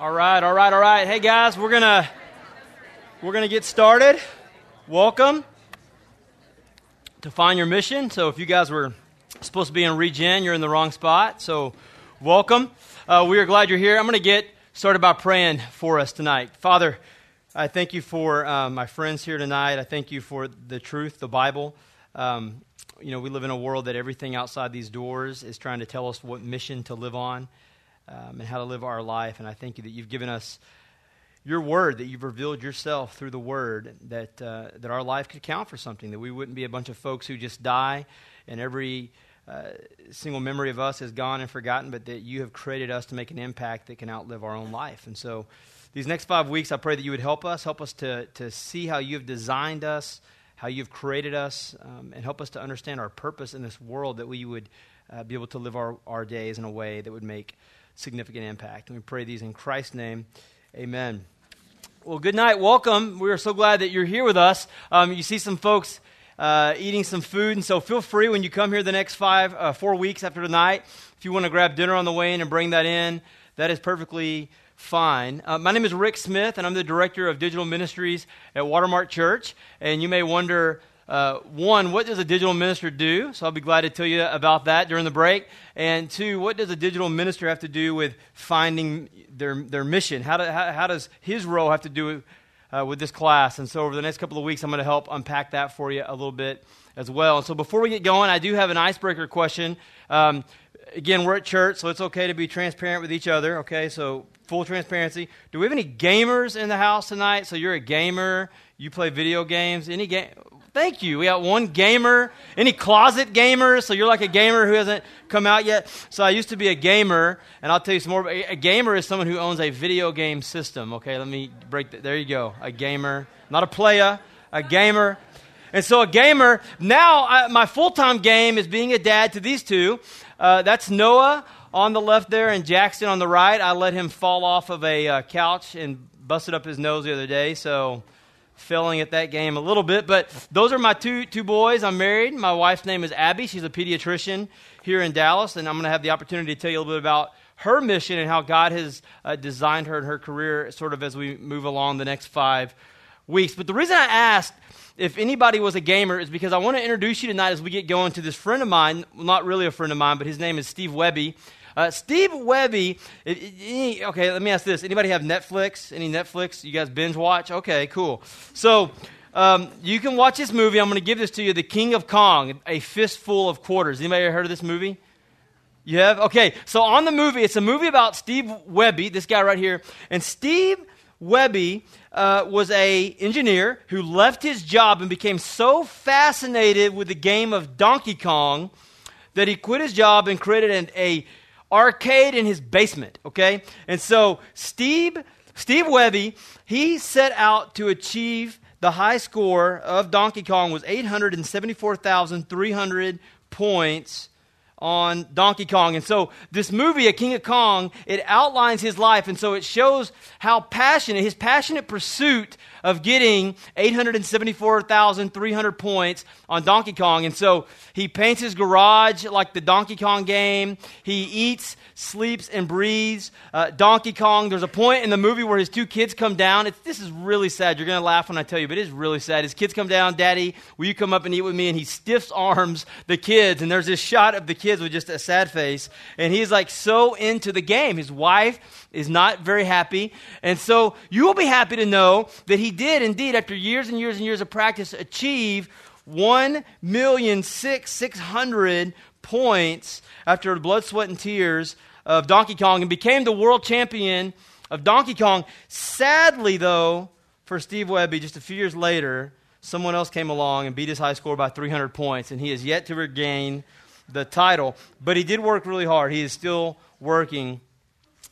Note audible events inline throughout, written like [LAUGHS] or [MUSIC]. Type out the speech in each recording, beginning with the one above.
All right, all right, all right. Hey guys, we're gonna we're gonna get started. Welcome to find your mission. So if you guys were supposed to be in Regen, you're in the wrong spot. So welcome. Uh, we are glad you're here. I'm gonna get started by praying for us tonight. Father, I thank you for uh, my friends here tonight. I thank you for the truth, the Bible. Um, you know, we live in a world that everything outside these doors is trying to tell us what mission to live on um, and how to live our life. And I thank you that you've given us your word, that you've revealed yourself through the word, that, uh, that our life could count for something, that we wouldn't be a bunch of folks who just die and every uh, single memory of us is gone and forgotten, but that you have created us to make an impact that can outlive our own life. And so these next five weeks, I pray that you would help us, help us to, to see how you've designed us, how you've created us, um, and help us to understand our purpose in this world, that we would uh, be able to live our, our days in a way that would make significant impact. And we pray these in Christ's name. Amen. Well, good night. Welcome. We are so glad that you're here with us. Um, you see some folks uh, eating some food, and so feel free when you come here the next five, uh, four weeks after tonight. If you want to grab dinner on the way in and bring that in, that is perfectly fine. Uh, my name is Rick Smith, and I'm the director of digital ministries at Watermark Church. And you may wonder, uh, one, what does a digital minister do? So I'll be glad to tell you about that during the break. And two, what does a digital minister have to do with finding their, their mission? How, do, how, how does his role have to do uh, with this class? And so over the next couple of weeks, I'm going to help unpack that for you a little bit as well. And so before we get going, I do have an icebreaker question. Um, again, we're at church, so it's okay to be transparent with each other, okay? So full transparency. Do we have any gamers in the house tonight? So you're a gamer, you play video games. Any game? Thank you. We got one gamer. Any closet gamers? So you're like a gamer who hasn't come out yet. So I used to be a gamer, and I'll tell you some more. A gamer is someone who owns a video game system. Okay, let me break that. There you go. A gamer, not a player, a gamer. And so a gamer. Now I, my full-time game is being a dad to these two. Uh, that's Noah on the left there, and Jackson on the right. I let him fall off of a uh, couch and busted up his nose the other day. So failing at that game a little bit. But those are my two, two boys. I'm married. My wife's name is Abby. She's a pediatrician here in Dallas, and I'm going to have the opportunity to tell you a little bit about her mission and how God has uh, designed her and her career sort of as we move along the next five weeks. But the reason I asked if anybody was a gamer is because I want to introduce you tonight as we get going to this friend of mine, well, not really a friend of mine, but his name is Steve Wiebe. Uh, Steve Wiebe, okay, let me ask this. Anybody have Netflix? Any Netflix? You guys binge watch? Okay, cool. So, um, you can watch this movie. I'm going to give this to you The King of Kong, A Fistful of Quarters. Anybody ever heard of this movie? You have? Okay, so on the movie, it's a movie about Steve Wiebe, this guy right here. And Steve Wiebe uh, was a engineer who left his job and became so fascinated with the game of Donkey Kong that he quit his job and created an, a arcade in his basement, okay? And so Steve, Steve Wiebe, he set out to achieve the high score of Donkey Kong was 874,300 points on Donkey Kong. And so this movie, A King of Kong, it outlines his life. And so it shows how passionate, his passionate pursuit of getting 874,300 points on Donkey Kong. And so he paints his garage like the Donkey Kong game. He eats, sleeps, and breathes uh, Donkey Kong. There's a point in the movie where his two kids come down. It's, this is really sad. You're going to laugh when I tell you, but it is really sad. His kids come down, Daddy, will you come up and eat with me? And he stiffs arms the kids. And there's this shot of the kids with just a sad face. And he's like so into the game. His wife is not very happy. And so you will be happy to know that he did indeed, after years and years and years of practice, achieve 1,600,000 points after blood, sweat, and tears of Donkey Kong and became the world champion of Donkey Kong. Sadly, though, for Steve Wiebe, just a few years later, someone else came along and beat his high score by 300 points, and he has yet to regain the title. But he did work really hard. He is still working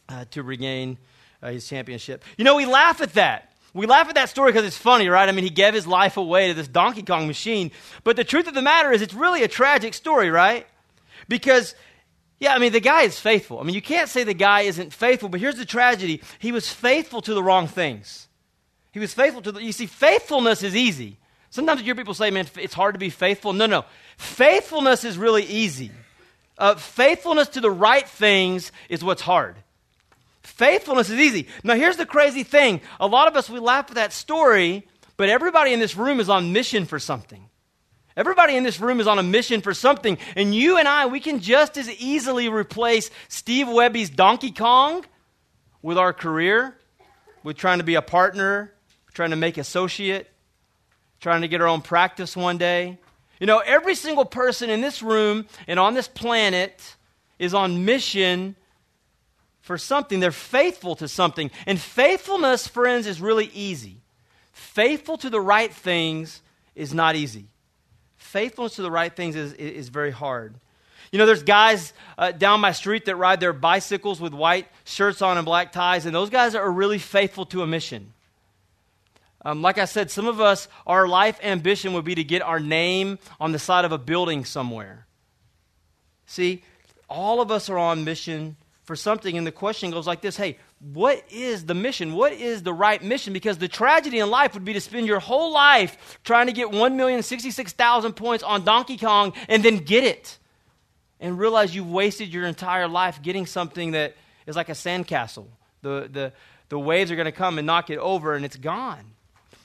uh, to regain uh, his championship. You know, we laugh at that. We laugh at that story because it's funny, right? I mean, he gave his life away to this Donkey Kong machine. But the truth of the matter is, it's really a tragic story, right? Because, yeah, I mean, the guy is faithful. I mean, you can't say the guy isn't faithful, but here's the tragedy he was faithful to the wrong things. He was faithful to the, you see, faithfulness is easy. Sometimes you hear people say, man, it's hard to be faithful. No, no. Faithfulness is really easy. Uh, faithfulness to the right things is what's hard. Faithfulness is easy. Now, here's the crazy thing a lot of us, we laugh at that story, but everybody in this room is on mission for something. Everybody in this room is on a mission for something. And you and I, we can just as easily replace Steve Wiebe's Donkey Kong with our career, with trying to be a partner, trying to make associate, trying to get our own practice one day. You know, every single person in this room and on this planet is on mission for something. They're faithful to something. And faithfulness, friends, is really easy. Faithful to the right things is not easy faithfulness to the right things is, is very hard. You know, there's guys uh, down my street that ride their bicycles with white shirts on and black ties, and those guys are really faithful to a mission. Um, like I said, some of us, our life ambition would be to get our name on the side of a building somewhere. See, all of us are on mission for something, and the question goes like this Hey, what is the mission? What is the right mission? Because the tragedy in life would be to spend your whole life trying to get 1,066,000 points on Donkey Kong and then get it. And realize you've wasted your entire life getting something that is like a sandcastle. The, the, the waves are going to come and knock it over, and it's gone.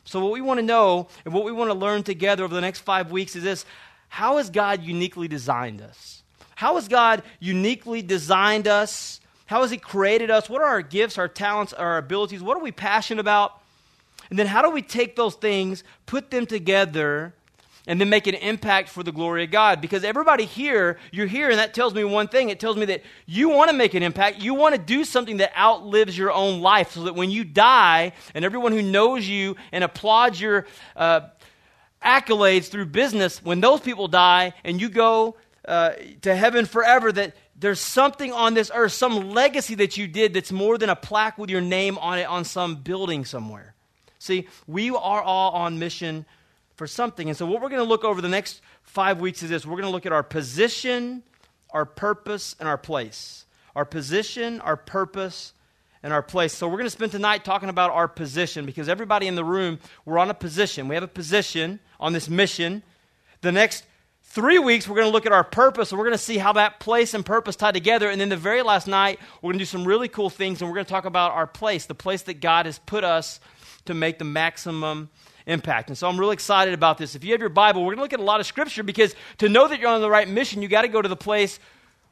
So, what we want to know and what we want to learn together over the next five weeks is this how has God uniquely designed us? How has God uniquely designed us? How has He created us? What are our gifts, our talents, our abilities? What are we passionate about? And then how do we take those things, put them together, and then make an impact for the glory of God? Because everybody here, you're here, and that tells me one thing. It tells me that you want to make an impact. You want to do something that outlives your own life so that when you die, and everyone who knows you and applauds your uh, accolades through business, when those people die and you go uh, to heaven forever, that there's something on this earth, some legacy that you did that's more than a plaque with your name on it on some building somewhere. See, we are all on mission for something. And so, what we're going to look over the next five weeks is this we're going to look at our position, our purpose, and our place. Our position, our purpose, and our place. So, we're going to spend tonight talking about our position because everybody in the room, we're on a position. We have a position on this mission. The next three weeks, we're going to look at our purpose, and we're going to see how that place and purpose tie together. And then the very last night, we're going to do some really cool things, and we're going to talk about our place, the place that God has put us to make the maximum impact. And so I'm really excited about this. If you have your Bible, we're going to look at a lot of scripture because to know that you're on the right mission, you got to go to the place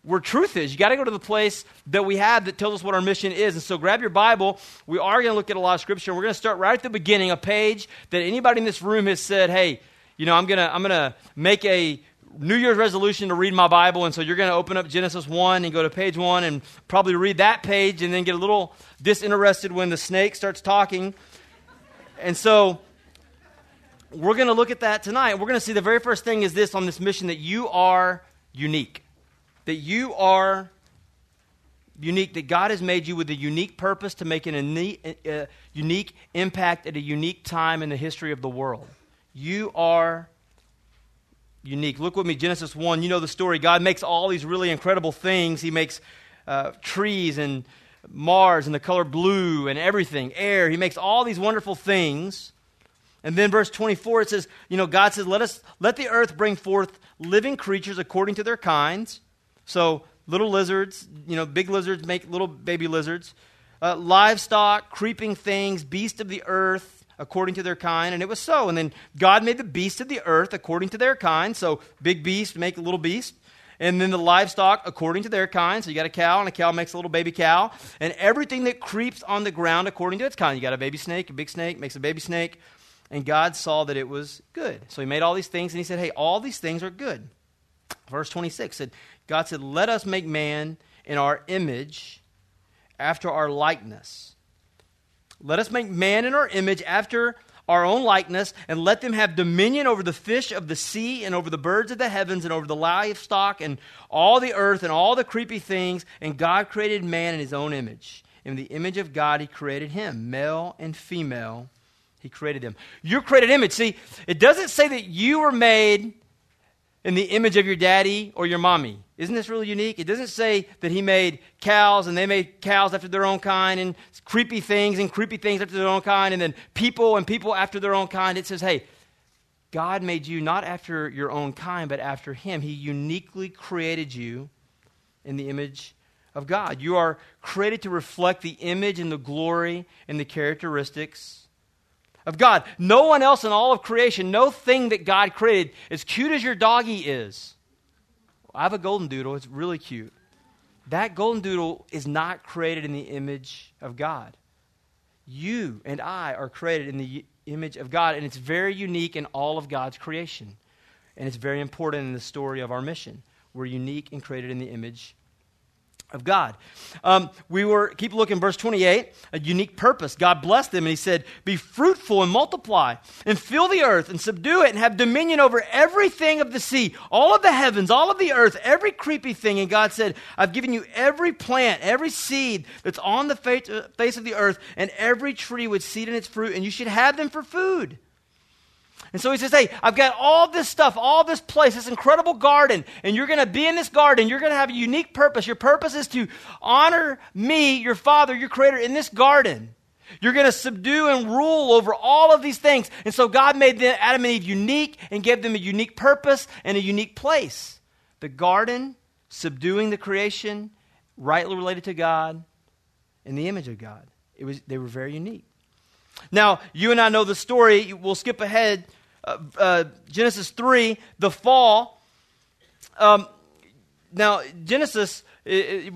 where truth is. You got to go to the place that we have that tells us what our mission is. And so grab your Bible. We are going to look at a lot of scripture. We're going to start right at the beginning, a page that anybody in this room has said, hey, you know, I'm going to I'm going to make a New Year's resolution to read my Bible, and so you're going to open up Genesis 1 and go to page 1 and probably read that page and then get a little disinterested when the snake starts talking. And so we're going to look at that tonight. We're going to see the very first thing is this on this mission that you are unique. That you are unique, that God has made you with a unique purpose to make an a uh, unique impact at a unique time in the history of the world. You are unique. Look with me, Genesis 1. You know the story. God makes all these really incredible things. He makes uh, trees and Mars and the color blue and everything, air. He makes all these wonderful things. And then verse 24 it says, you know, God says, "Let us let the earth bring forth living creatures according to their kinds." So, little lizards, you know, big lizards make little baby lizards. Uh, livestock, creeping things, beasts of the earth, according to their kind, and it was so. And then God made the beasts of the earth according to their kind. So big beast make a little beast. And then the livestock according to their kind. So you got a cow, and a cow makes a little baby cow. And everything that creeps on the ground according to its kind. You got a baby snake, a big snake makes a baby snake. And God saw that it was good. So he made all these things, and he said, Hey, all these things are good. Verse 26 said, God said, Let us make man in our image after our likeness let us make man in our image after our own likeness, and let them have dominion over the fish of the sea, and over the birds of the heavens, and over the livestock, and all the earth, and all the creepy things. And God created man in his own image. In the image of God, he created him, male and female. He created them. Your created image. See, it doesn't say that you were made in the image of your daddy or your mommy. Isn't this really unique? It doesn't say that he made cows and they made cows after their own kind and creepy things and creepy things after their own kind and then people and people after their own kind. It says, hey, God made you not after your own kind, but after him. He uniquely created you in the image of God. You are created to reflect the image and the glory and the characteristics of God. No one else in all of creation, no thing that God created, as cute as your doggy is. I have a golden doodle, it's really cute. That golden doodle is not created in the image of God. You and I are created in the image of God, and it's very unique in all of God's creation. And it's very important in the story of our mission. We're unique and created in the image of God. Um, we were, keep looking, verse 28, a unique purpose. God blessed them and he said, Be fruitful and multiply and fill the earth and subdue it and have dominion over everything of the sea, all of the heavens, all of the earth, every creepy thing. And God said, I've given you every plant, every seed that's on the face of the earth, and every tree with seed in its fruit, and you should have them for food. And so he says, Hey, I've got all this stuff, all this place, this incredible garden, and you're going to be in this garden. You're going to have a unique purpose. Your purpose is to honor me, your father, your creator, in this garden. You're going to subdue and rule over all of these things. And so God made them, Adam and Eve unique and gave them a unique purpose and a unique place. The garden, subduing the creation, rightly related to God, in the image of God. It was, they were very unique. Now, you and I know the story. We'll skip ahead uh, uh, Genesis 3, the fall. Um, now, Genesis, the,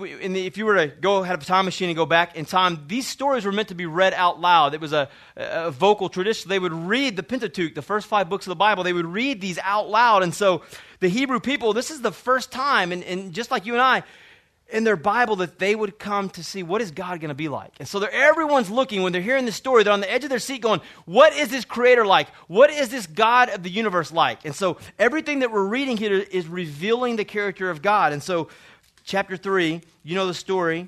if you were to go have a time machine and go back in time, these stories were meant to be read out loud. It was a, a vocal tradition. They would read the Pentateuch, the first five books of the Bible, they would read these out loud. And so the Hebrew people, this is the first time, and, and just like you and I, in their Bible that they would come to see what is God going to be like. And so everyone's looking when they're hearing this story, they're on the edge of their seat going, what is this creator like? What is this God of the universe like? And so everything that we're reading here is revealing the character of God. And so chapter 3, you know the story.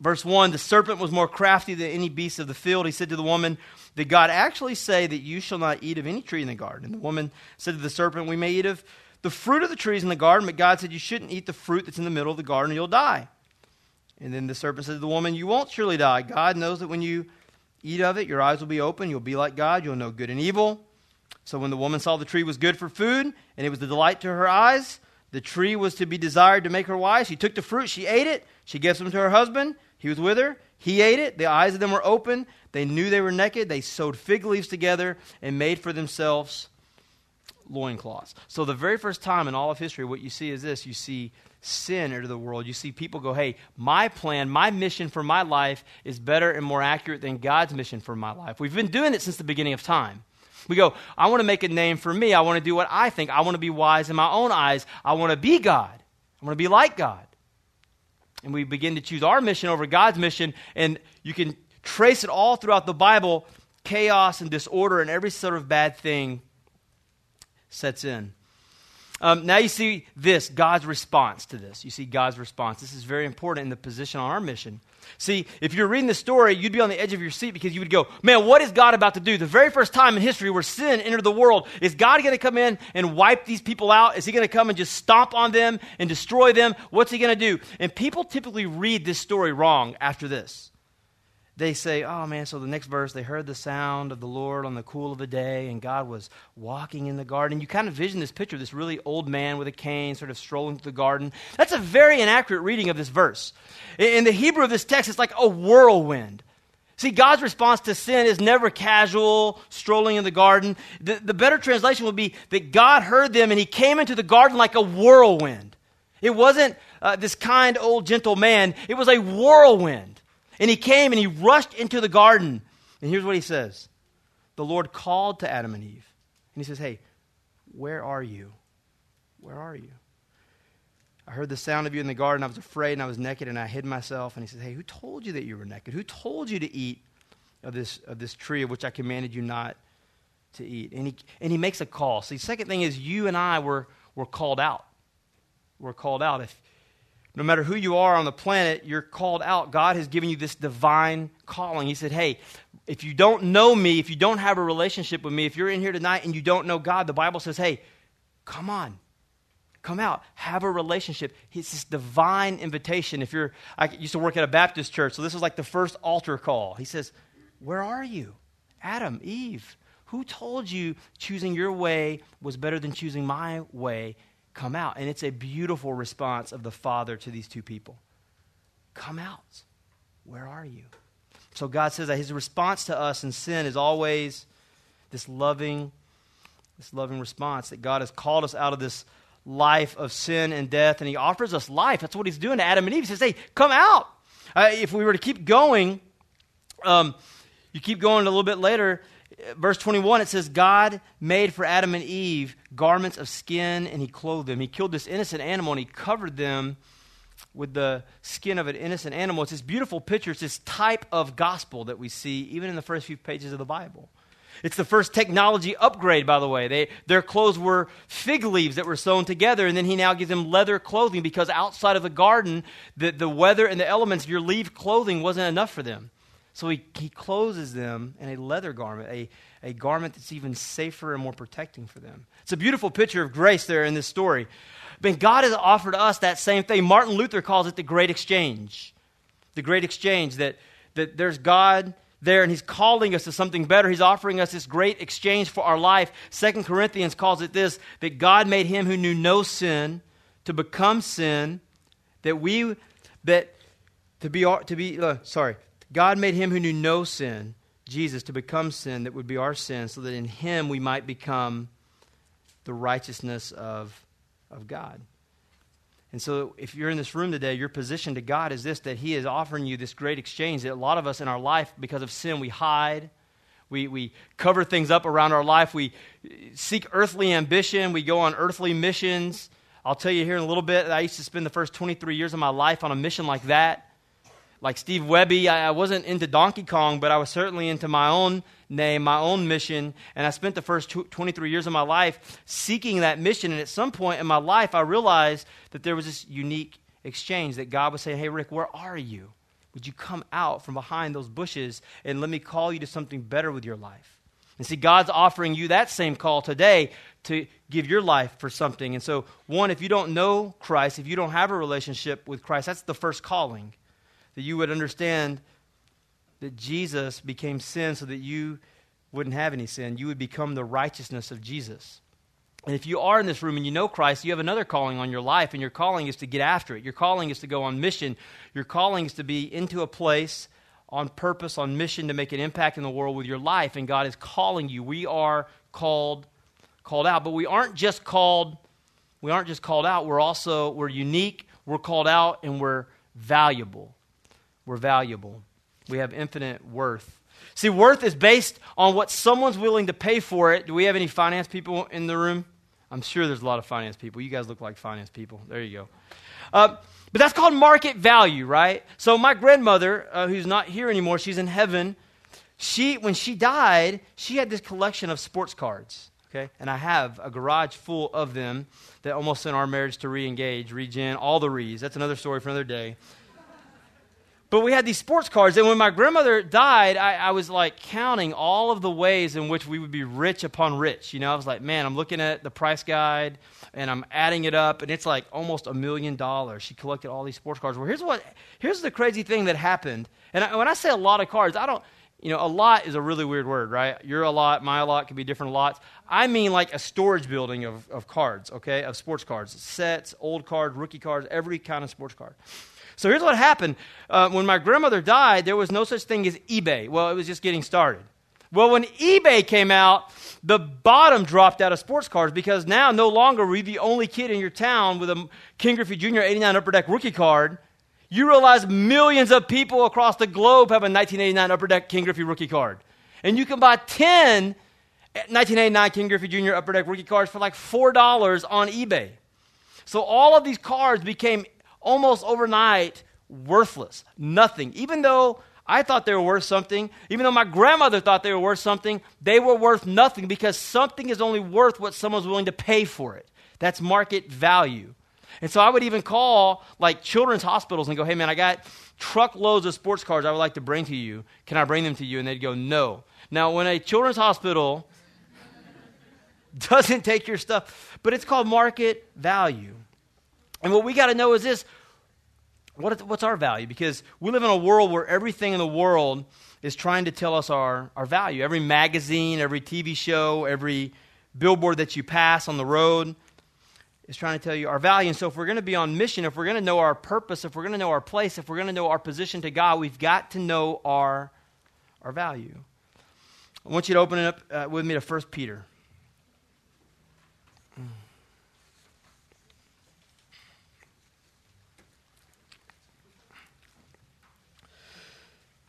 Verse 1, the serpent was more crafty than any beast of the field. He said to the woman, did God actually say that you shall not eat of any tree in the garden? And the woman said to the serpent, we may eat of the fruit of the trees in the garden, but God said, You shouldn't eat the fruit that's in the middle of the garden, you'll die. And then the serpent said to the woman, You won't surely die. God knows that when you eat of it, your eyes will be open, you'll be like God, you'll know good and evil. So when the woman saw the tree was good for food, and it was the delight to her eyes, the tree was to be desired to make her wise. She took the fruit, she ate it, she gave some to her husband, he was with her, he ate it, the eyes of them were open, they knew they were naked, they sewed fig leaves together and made for themselves loincloths. So, the very first time in all of history, what you see is this you see sin into the world. You see people go, hey, my plan, my mission for my life is better and more accurate than God's mission for my life. We've been doing it since the beginning of time. We go, I want to make a name for me. I want to do what I think. I want to be wise in my own eyes. I want to be God. I want to be like God. And we begin to choose our mission over God's mission, and you can trace it all throughout the Bible chaos and disorder and every sort of bad thing sets in. Um, now you see this, God's response to this. You see God's response. This is very important in the position on our mission. See, if you're reading the story, you'd be on the edge of your seat because you would go, man, what is God about to do? The very first time in history where sin entered the world, is God going to come in and wipe these people out? Is he going to come and just stomp on them and destroy them? What's he going to do? And people typically read this story wrong after this they say, oh man, so the next verse, they heard the sound of the Lord on the cool of the day, and God was walking in the garden. You kind of vision this picture, of this really old man with a cane sort of strolling through the garden. That's a very inaccurate reading of this verse. In the Hebrew of this text, it's like a whirlwind. See, God's response to sin is never casual, strolling in the garden. The, the better translation would be that God heard them and he came into the garden like a whirlwind. It wasn't uh, this kind, old, gentle man, it was a whirlwind. And he came and he rushed into the garden. And here's what he says The Lord called to Adam and Eve. And he says, Hey, where are you? Where are you? I heard the sound of you in the garden. I was afraid and I was naked and I hid myself. And he says, Hey, who told you that you were naked? Who told you to eat of this, of this tree of which I commanded you not to eat? And he, and he makes a call. See, second thing is you and I were, were called out. We're called out. If, no matter who you are on the planet, you're called out. God has given you this divine calling. He said, Hey, if you don't know me, if you don't have a relationship with me, if you're in here tonight and you don't know God, the Bible says, Hey, come on. Come out, have a relationship. It's this divine invitation. If you're, I used to work at a Baptist church, so this was like the first altar call. He says, Where are you? Adam, Eve, who told you choosing your way was better than choosing my way? Come out. And it's a beautiful response of the Father to these two people. Come out. Where are you? So God says that his response to us in sin is always this loving, this loving response that God has called us out of this life of sin and death, and he offers us life. That's what he's doing to Adam and Eve. He says, Hey, come out. Uh, if we were to keep going, um, you keep going a little bit later, verse 21, it says, God made for Adam and Eve garments of skin, and he clothed them. He killed this innocent animal, and he covered them with the skin of an innocent animal. It's this beautiful picture. It's this type of gospel that we see even in the first few pages of the Bible. It's the first technology upgrade, by the way. They, their clothes were fig leaves that were sewn together, and then he now gives them leather clothing because outside of the garden, the, the weather and the elements, your leaf clothing wasn't enough for them. So he, he closes them in a leather garment, a, a garment that's even safer and more protecting for them. It's a beautiful picture of grace there in this story. But God has offered us that same thing. Martin Luther calls it the great exchange. The great exchange that, that there's God there and he's calling us to something better. He's offering us this great exchange for our life. Second Corinthians calls it this that God made him who knew no sin to become sin that we that to be to be uh, sorry God made him who knew no sin, Jesus, to become sin that would be our sin, so that in him we might become the righteousness of, of God. And so, if you're in this room today, your position to God is this that He is offering you this great exchange that a lot of us in our life, because of sin, we hide. We, we cover things up around our life. We seek earthly ambition. We go on earthly missions. I'll tell you here in a little bit, I used to spend the first 23 years of my life on a mission like that like Steve Wiebe, I, I wasn't into Donkey Kong, but I was certainly into my own name, my own mission. And I spent the first 23 years of my life seeking that mission. And at some point in my life, I realized that there was this unique exchange that God was saying, Hey, Rick, where are you? Would you come out from behind those bushes and let me call you to something better with your life? And see, God's offering you that same call today to give your life for something. And so, one, if you don't know Christ, if you don't have a relationship with Christ, that's the first calling that you would understand that Jesus became sin so that you wouldn't have any sin. You would become the righteousness of Jesus. And if you are in this room and you know Christ, you have another calling on your life, and your calling is to get after it. Your calling is to go on mission. Your calling is to be into a place on purpose, on mission to make an impact in the world with your life. And God is calling you. We are called called out, but we aren't just called we aren't just called out, we're also we're unique, we're called out and we're valuable we're valuable. We have infinite worth. See, worth is based on what someone's willing to pay for it. Do we have any finance people in the room? I'm sure there's a lot of finance people. You guys look like finance people. There you go. Uh, but that's called market value, right? So my grandmother, uh, who's not here anymore, she's in heaven. She, when she died, she had this collection of sports cards. Okay, and I have a garage full of them that almost sent our marriage to re-engage, regen, all the re's. That's another story for another day. But we had these sports cards, and when my grandmother died, I, I, was like counting all of the ways in which we would be rich upon rich. You know, I was like, man, I'm looking at the price guide and I'm adding it up, and it's like almost a million dollars. She collected all these sports cards. Well, here's what, here's the crazy thing that happened. And I, when I say a lot of cards, I don't, you know, a lot is a really weird word, right? Your a lot, my a lot could be different lots. I mean like a storage building of, of cards, okay, of sports cards, sets, old cards, rookie cards, every kind of sports card. So here's what happened. Uh, when my grandmother died, there was no such thing as eBay. Well, it was just getting started. Well, when eBay came out, the bottom dropped out of sports cards because now no longer were you the only kid in your town with a Ken Griffey Jr. 89 Upper Deck rookie card. You realize millions of people across the globe have a 1989 Upper Deck Ken Griffey rookie card. And you can buy 10 1989 Ken Griffey Jr. Upper Deck rookie cards for like $4 on eBay. So all of these cards became almost overnight worthless. Nothing. Even though I thought they were worth something, even though my grandmother thought they were worth something, they were worth nothing because something is only worth what someone's willing to pay for it. That's market value. And so I would even call like children's hospitals and go, hey man, I got truckloads of sports cards I would like to bring to you. Can I bring them to you? And they'd go, no. Now, when a children's hospital [LAUGHS] doesn't take your stuff, but it's called market value. And what we got to know is this what, what's our value? Because we live in a world where everything in the world is trying to tell us our, our value. Every magazine, every TV show, every billboard that you pass on the road, is trying to tell you our value. And so, if we're going to be on mission, if we're going to know our purpose, if we're going to know our place, if we're going to know our position to God, we've got to know our, our value. I want you to open it up uh, with me to 1 Peter.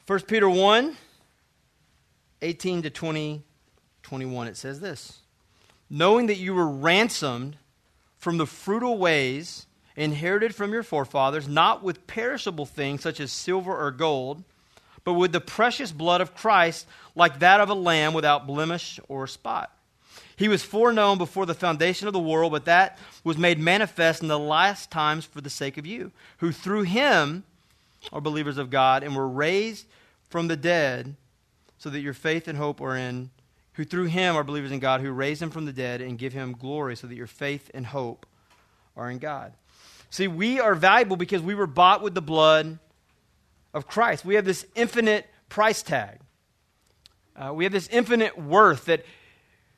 First Peter 1, 18 to 20, 21, it says this. Knowing that you were ransomed from the fruitful ways inherited from your forefathers, not with perishable things such as silver or gold, but with the precious blood of Christ, like that of a lamb without blemish or spot. He was foreknown before the foundation of the world, but that was made manifest in the last times for the sake of you, who through him are believers of God and were raised from the dead, so that your faith and hope are in who through him are believers in God, who raised him from the dead and give him glory, so that your faith and hope are in God. See, we are valuable because we were bought with the blood of Christ. We have this infinite price tag. Uh, we have this infinite worth that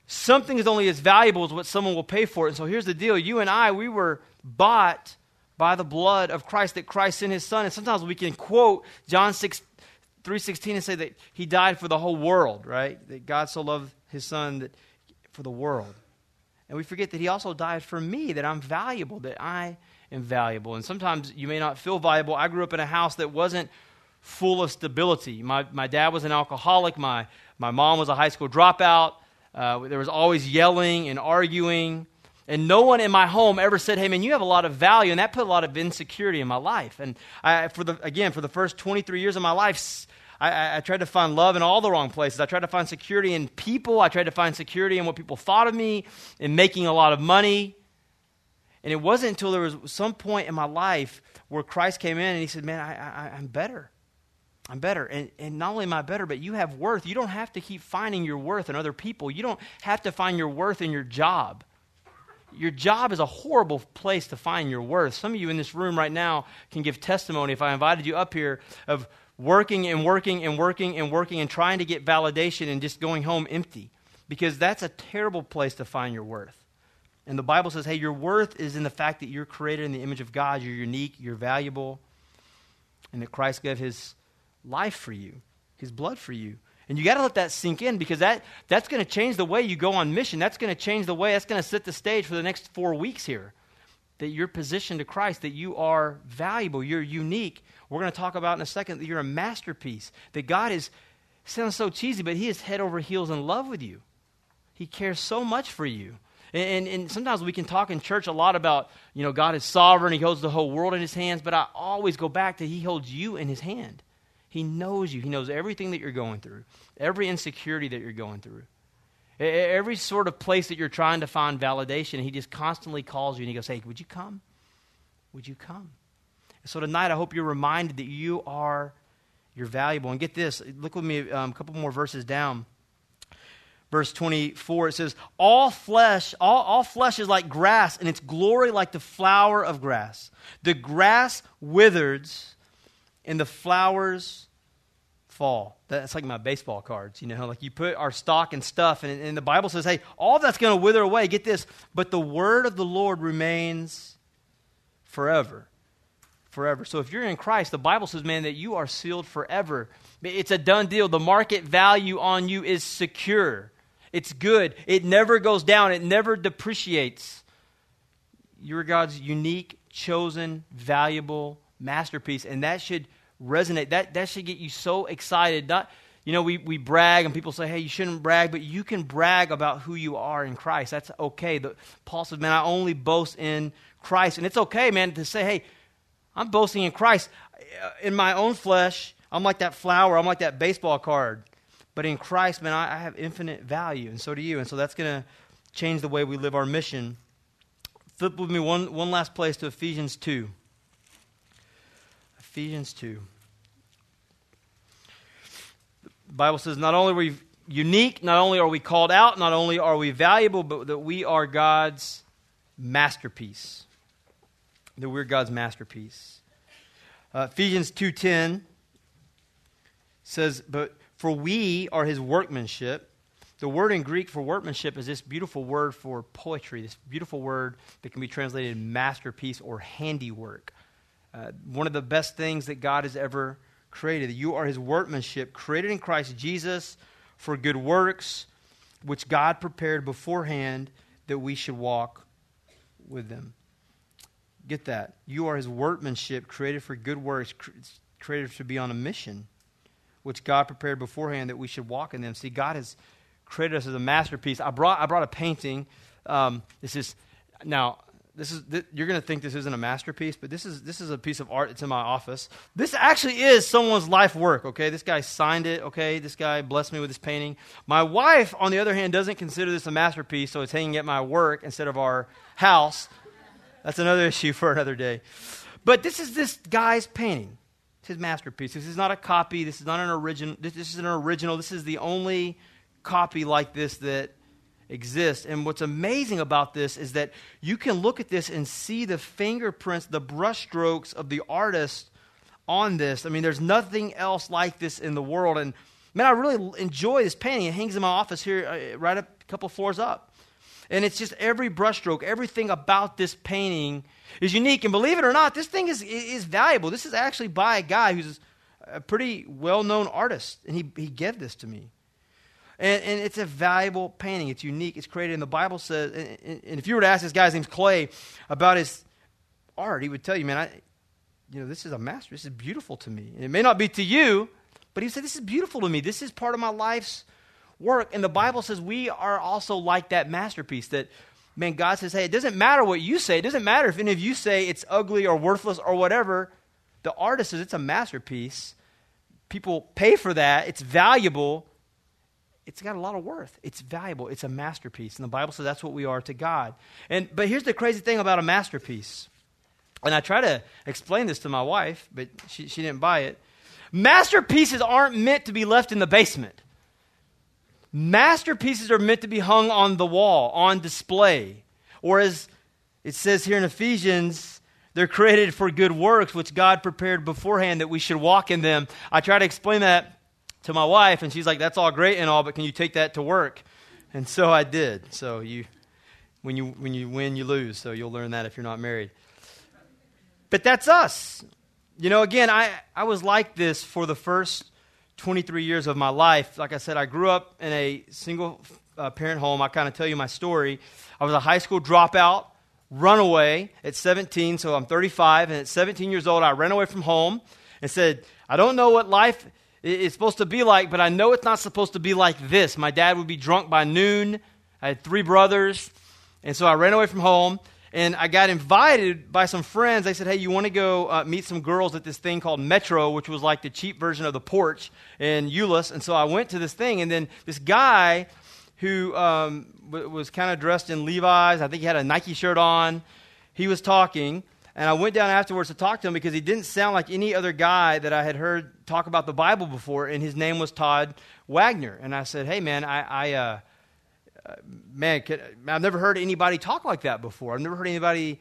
something is only as valuable as what someone will pay for it. And so here's the deal you and I, we were bought by the blood of Christ, that Christ sent his son. And sometimes we can quote John 6, 3.16 and say that he died for the whole world, right? That God so loved his son that for the world. And we forget that he also died for me, that I'm valuable, that I am valuable. And sometimes you may not feel valuable. I grew up in a house that wasn't full of stability. My, my dad was an alcoholic. My, my mom was a high school dropout. Uh, there was always yelling and arguing. And no one in my home ever said, hey, man, you have a lot of value. And that put a lot of insecurity in my life. And I, for the, again, for the first 23 years of my life, I, I, tried to find love in all the wrong places. I tried to find security in people. I tried to find security in what people thought of me, in making a lot of money. And it wasn't until there was some point in my life where Christ came in and he said, Man, I, I'm better. I'm better. And, and not only am I better, but you have worth. You don't have to keep finding your worth in other people. You don't have to find your worth in your job. Your job is a horrible place to find your worth. Some of you in this room right now can give testimony if I invited you up here of working and working and working and working and trying to get validation and just going home empty. Because that's a terrible place to find your worth. And the Bible says, hey, your worth is in the fact that you're created in the image of God, you're unique, you're valuable, and that Christ gave his life for you, his blood for you. And you got to let that sink in because that, that's going to change the way you go on mission. That's going to change the way, that's going to set the stage for the next four weeks here. That you're positioned to Christ, that you are valuable, you're unique, we're going to talk about in a second that you're a masterpiece, that God is, sounds so cheesy, but He is head over heels in love with you. He cares so much for you. And, and, and, sometimes we can talk in church a lot about, you know, God is sovereign, He holds the whole world in His hands, but I always go back to He holds you in His hand. He knows you, He knows everything that you're going through, every insecurity that you're going through. Every sort of place that you're trying to find validation, he just constantly calls you and he goes, Hey, would you come? Would you come? So tonight, I hope you're reminded that you are you're valuable. And get this, look with me um, a couple more verses down. Verse 24, it says, All flesh, all, all flesh is like grass, and its glory like the flower of grass. The grass withers, and the flowers fall. That's like my baseball cards, you know, like you put our stock and stuff, and, and the Bible says, hey, all that's going to wither away. Get this, but the word of the Lord remains forever forever. So if you're in Christ, the Bible says, man, that you are sealed forever. It's a done deal. The market value on you is secure. It's good. It never goes down. It never depreciates. You're God's unique, chosen, valuable masterpiece. And that should resonate. That, that should get you so excited. Not, you know, we, we brag and people say, hey, you shouldn't brag, but you can brag about who you are in Christ. That's okay. The, Paul says, man, I only boast in Christ. And it's okay, man, to say, hey, I'm boasting in Christ. Uh, in my own flesh, I'm like that flower, I'm like that baseball card. But in Christ, man, I, I have infinite value, and so do you. And so that's going to change the way we live our mission. Flip with me one, one last place to Ephesians 2. Ephesians 2. The Bible says, not only are we unique, not only are we called out, not only are we valuable, but that we are God's masterpiece that we're God's masterpiece. Uh, Ephesians 2:10 says, "But for we are his workmanship, the word in Greek for workmanship is this beautiful word for poetry, this beautiful word that can be translated masterpiece or handiwork. Uh, one of the best things that God has ever created. You are his workmanship, created in Christ Jesus for good works, which God prepared beforehand that we should walk with them. Get that. You are his workmanship, created for good works, created to be on a mission, which God prepared beforehand that we should walk in them. See, God has created us as a masterpiece. I brought, I brought a painting. Um, this is, now, this is th- you're going to think this isn't a masterpiece, but this is this is a piece of art It's in my office. This actually is someone's life work. Okay, this guy signed it. Okay, this guy blessed me with this painting. My wife, on the other hand, doesn't consider this a masterpiece, so it's hanging at my work instead of our house. That's another [LAUGHS] issue for another day. But this is this guy's painting. It's his masterpiece. This is not a copy. This is not an original. This, this is an original. This is the only copy like this that exist. And what's amazing about this is that you can look at this and see the fingerprints, the brushstrokes of the artist on this. I mean, there's nothing else like this in the world. And man, I really enjoy this painting. It hangs in my office here, uh, right up a couple floors up. And it's just every brushstroke, everything about this painting is unique. And believe it or not, this thing is, is valuable. This is actually by a guy who's a pretty well known artist. And he, he gave this to me. And, and, it's a valuable painting. It's unique. It's created. And the Bible says, and, and, if you were to ask this guy's name's Clay about his art, he would tell you, man, I, you know, this is a master. This is beautiful to me. And it may not be to you, but he said, this is beautiful to me. This is part of my life's work. And the Bible says we are also like that masterpiece that, man, God says, hey, it doesn't matter what you say. It doesn't matter if any of you say it's ugly or worthless or whatever. The artist says it's a masterpiece. People pay for that. It's valuable it's got a lot of worth. It's valuable. It's a masterpiece. And the Bible says that's what we are to God. And but here's the crazy thing about a masterpiece. And I try to explain this to my wife, but she, she didn't buy it. Masterpieces aren't meant to be left in the basement. Masterpieces are meant to be hung on the wall, on display. Or as it says here in Ephesians, they're created for good works, which God prepared beforehand that we should walk in them. I try to explain that to my wife, and she's like, "That's all great and all, but can you take that to work?" And so I did. So you, when you when you win, you lose. So you'll learn that if you're not married. But that's us. You know, again, I I was like this for the first 23 years of my life. Like I said, I grew up in a single uh, parent home. I kind of tell you my story. I was a high school dropout, runaway at 17. So I'm 35, and at 17 years old, I ran away from home and said, "I don't know what life." It's supposed to be like, but I know it's not supposed to be like this. My dad would be drunk by noon. I had three brothers. And so I ran away from home and I got invited by some friends. They said, Hey, you want to go uh, meet some girls at this thing called Metro, which was like the cheap version of the porch in Euless. And so I went to this thing. And then this guy who um, w- was kind of dressed in Levi's, I think he had a Nike shirt on, he was talking. And I went down afterwards to talk to him because he didn't sound like any other guy that I had heard talk about the Bible before. And his name was Todd Wagner. And I said, Hey, man, I, I uh, uh man, I've never heard anybody talk like that before. I've never heard anybody,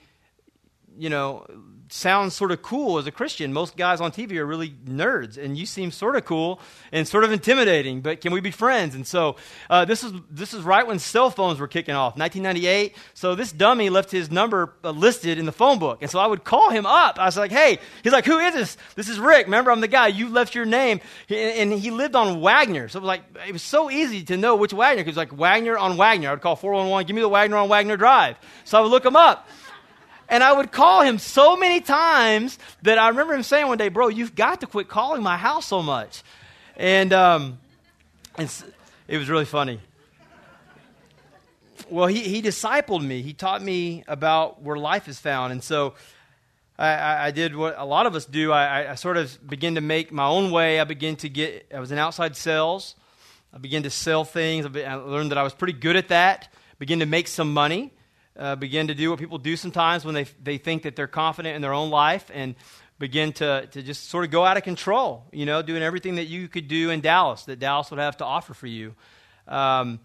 you know, sounds sort of cool as a Christian. Most guys on TV are really nerds, and you seem sort of cool and sort of intimidating. But can we be friends? And so uh, this is this is right when cell phones were kicking off, 1998. So this dummy left his number uh, listed in the phone book, and so I would call him up. I was like, "Hey," he's like, "Who is this? This is Rick. Remember, I'm the guy. You left your name." And he lived on Wagner, so it was like it was so easy to know which Wagner. Because like Wagner on Wagner, I would call 411, "Give me the Wagner on Wagner Drive." So I would look him up. And I would call him so many times that I remember him saying one day, Bro, you've got to quit calling my house so much. And, um, it was really funny. Well, he, he discipled me. He taught me about where life is found. And so I, I did what a lot of us do. I, I sort of began to make my own way. I began to get, I was in outside sales. I began to sell things. I learned that I was pretty good at that. Began to make some money uh, begin to do what people do sometimes when they, they think that they're confident in their own life and begin to, to just sort of go out of control, you know, doing everything that you could do in Dallas, that Dallas would have to offer for you. Um,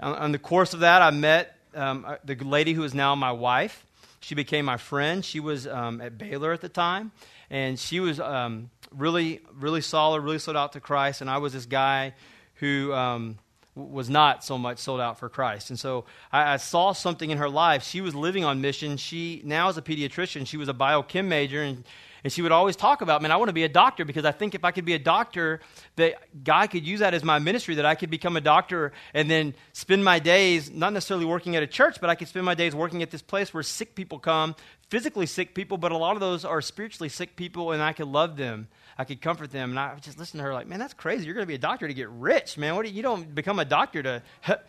on, on, the course of that, I met um, uh, the lady who is now my wife. She became my friend. She was um, at Baylor at the time, and she was um, really, really solid, really sold out to Christ. And I was this guy who um, was not so much sold out for Christ. And so I, I, saw something in her life. She was living on mission. She now is a pediatrician. She was a biochem major, and, and she would always talk about, man, I want to be a doctor because I think if I could be a doctor, that God could use that as my ministry, that I could become a doctor and then spend my days not necessarily working at a church, but I could spend my days working at this place where sick people come, physically sick people, but a lot of those are spiritually sick people, and I could love them I could comfort them. And I just listen to her like, man, that's crazy. You're going to be a doctor to get rich, man. What do you, you don't become a doctor to, [LAUGHS]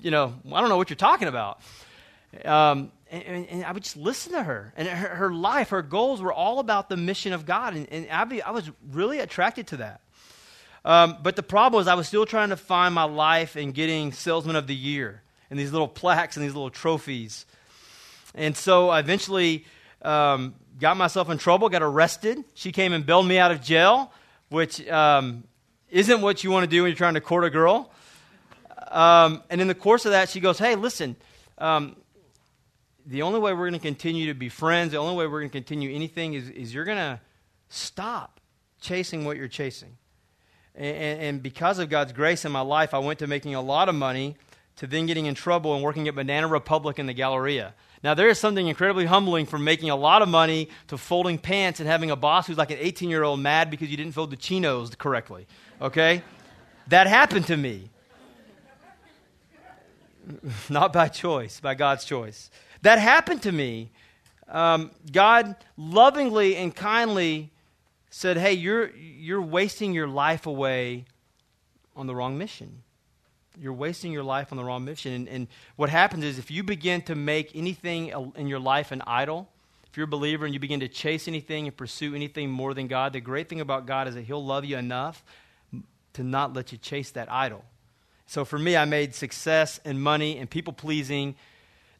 you know, I don't know what you're talking about. Um, and, and, I would just listen to her. And her, her, life, her goals were all about the mission of God. And, and I, I, was really attracted to that. Um, but the problem was, I was still trying to find my life in getting Salesman of the Year and these little plaques and these little trophies. And so I eventually um, got myself in trouble, got arrested. She came and bailed me out of jail, which um, isn't what you want to do when you're trying to court a girl. Um, and in the course of that, she goes, Hey, listen, um, the only way we're going to continue to be friends, the only way we're going to continue anything is, is you're going to stop chasing what you're chasing. And, and, because of God's grace in my life, I went to making a lot of money to then getting in trouble and working at Banana Republic in the Galleria. Now, there is something incredibly humbling from making a lot of money to folding pants and having a boss who's like an 18 year old mad because you didn't fold the chinos correctly. Okay? that happened to me. [LAUGHS] Not by choice, by God's choice. That happened to me. Um, God lovingly and kindly said, Hey, you're, you're wasting your life away on the wrong mission you're wasting your life on the wrong mission. And, and, what happens is if you begin to make anything in your life an idol, if you're a believer and you begin to chase anything and pursue anything more than God, the great thing about God is that He'll love you enough to not let you chase that idol. So for me, I made success and money and people pleasing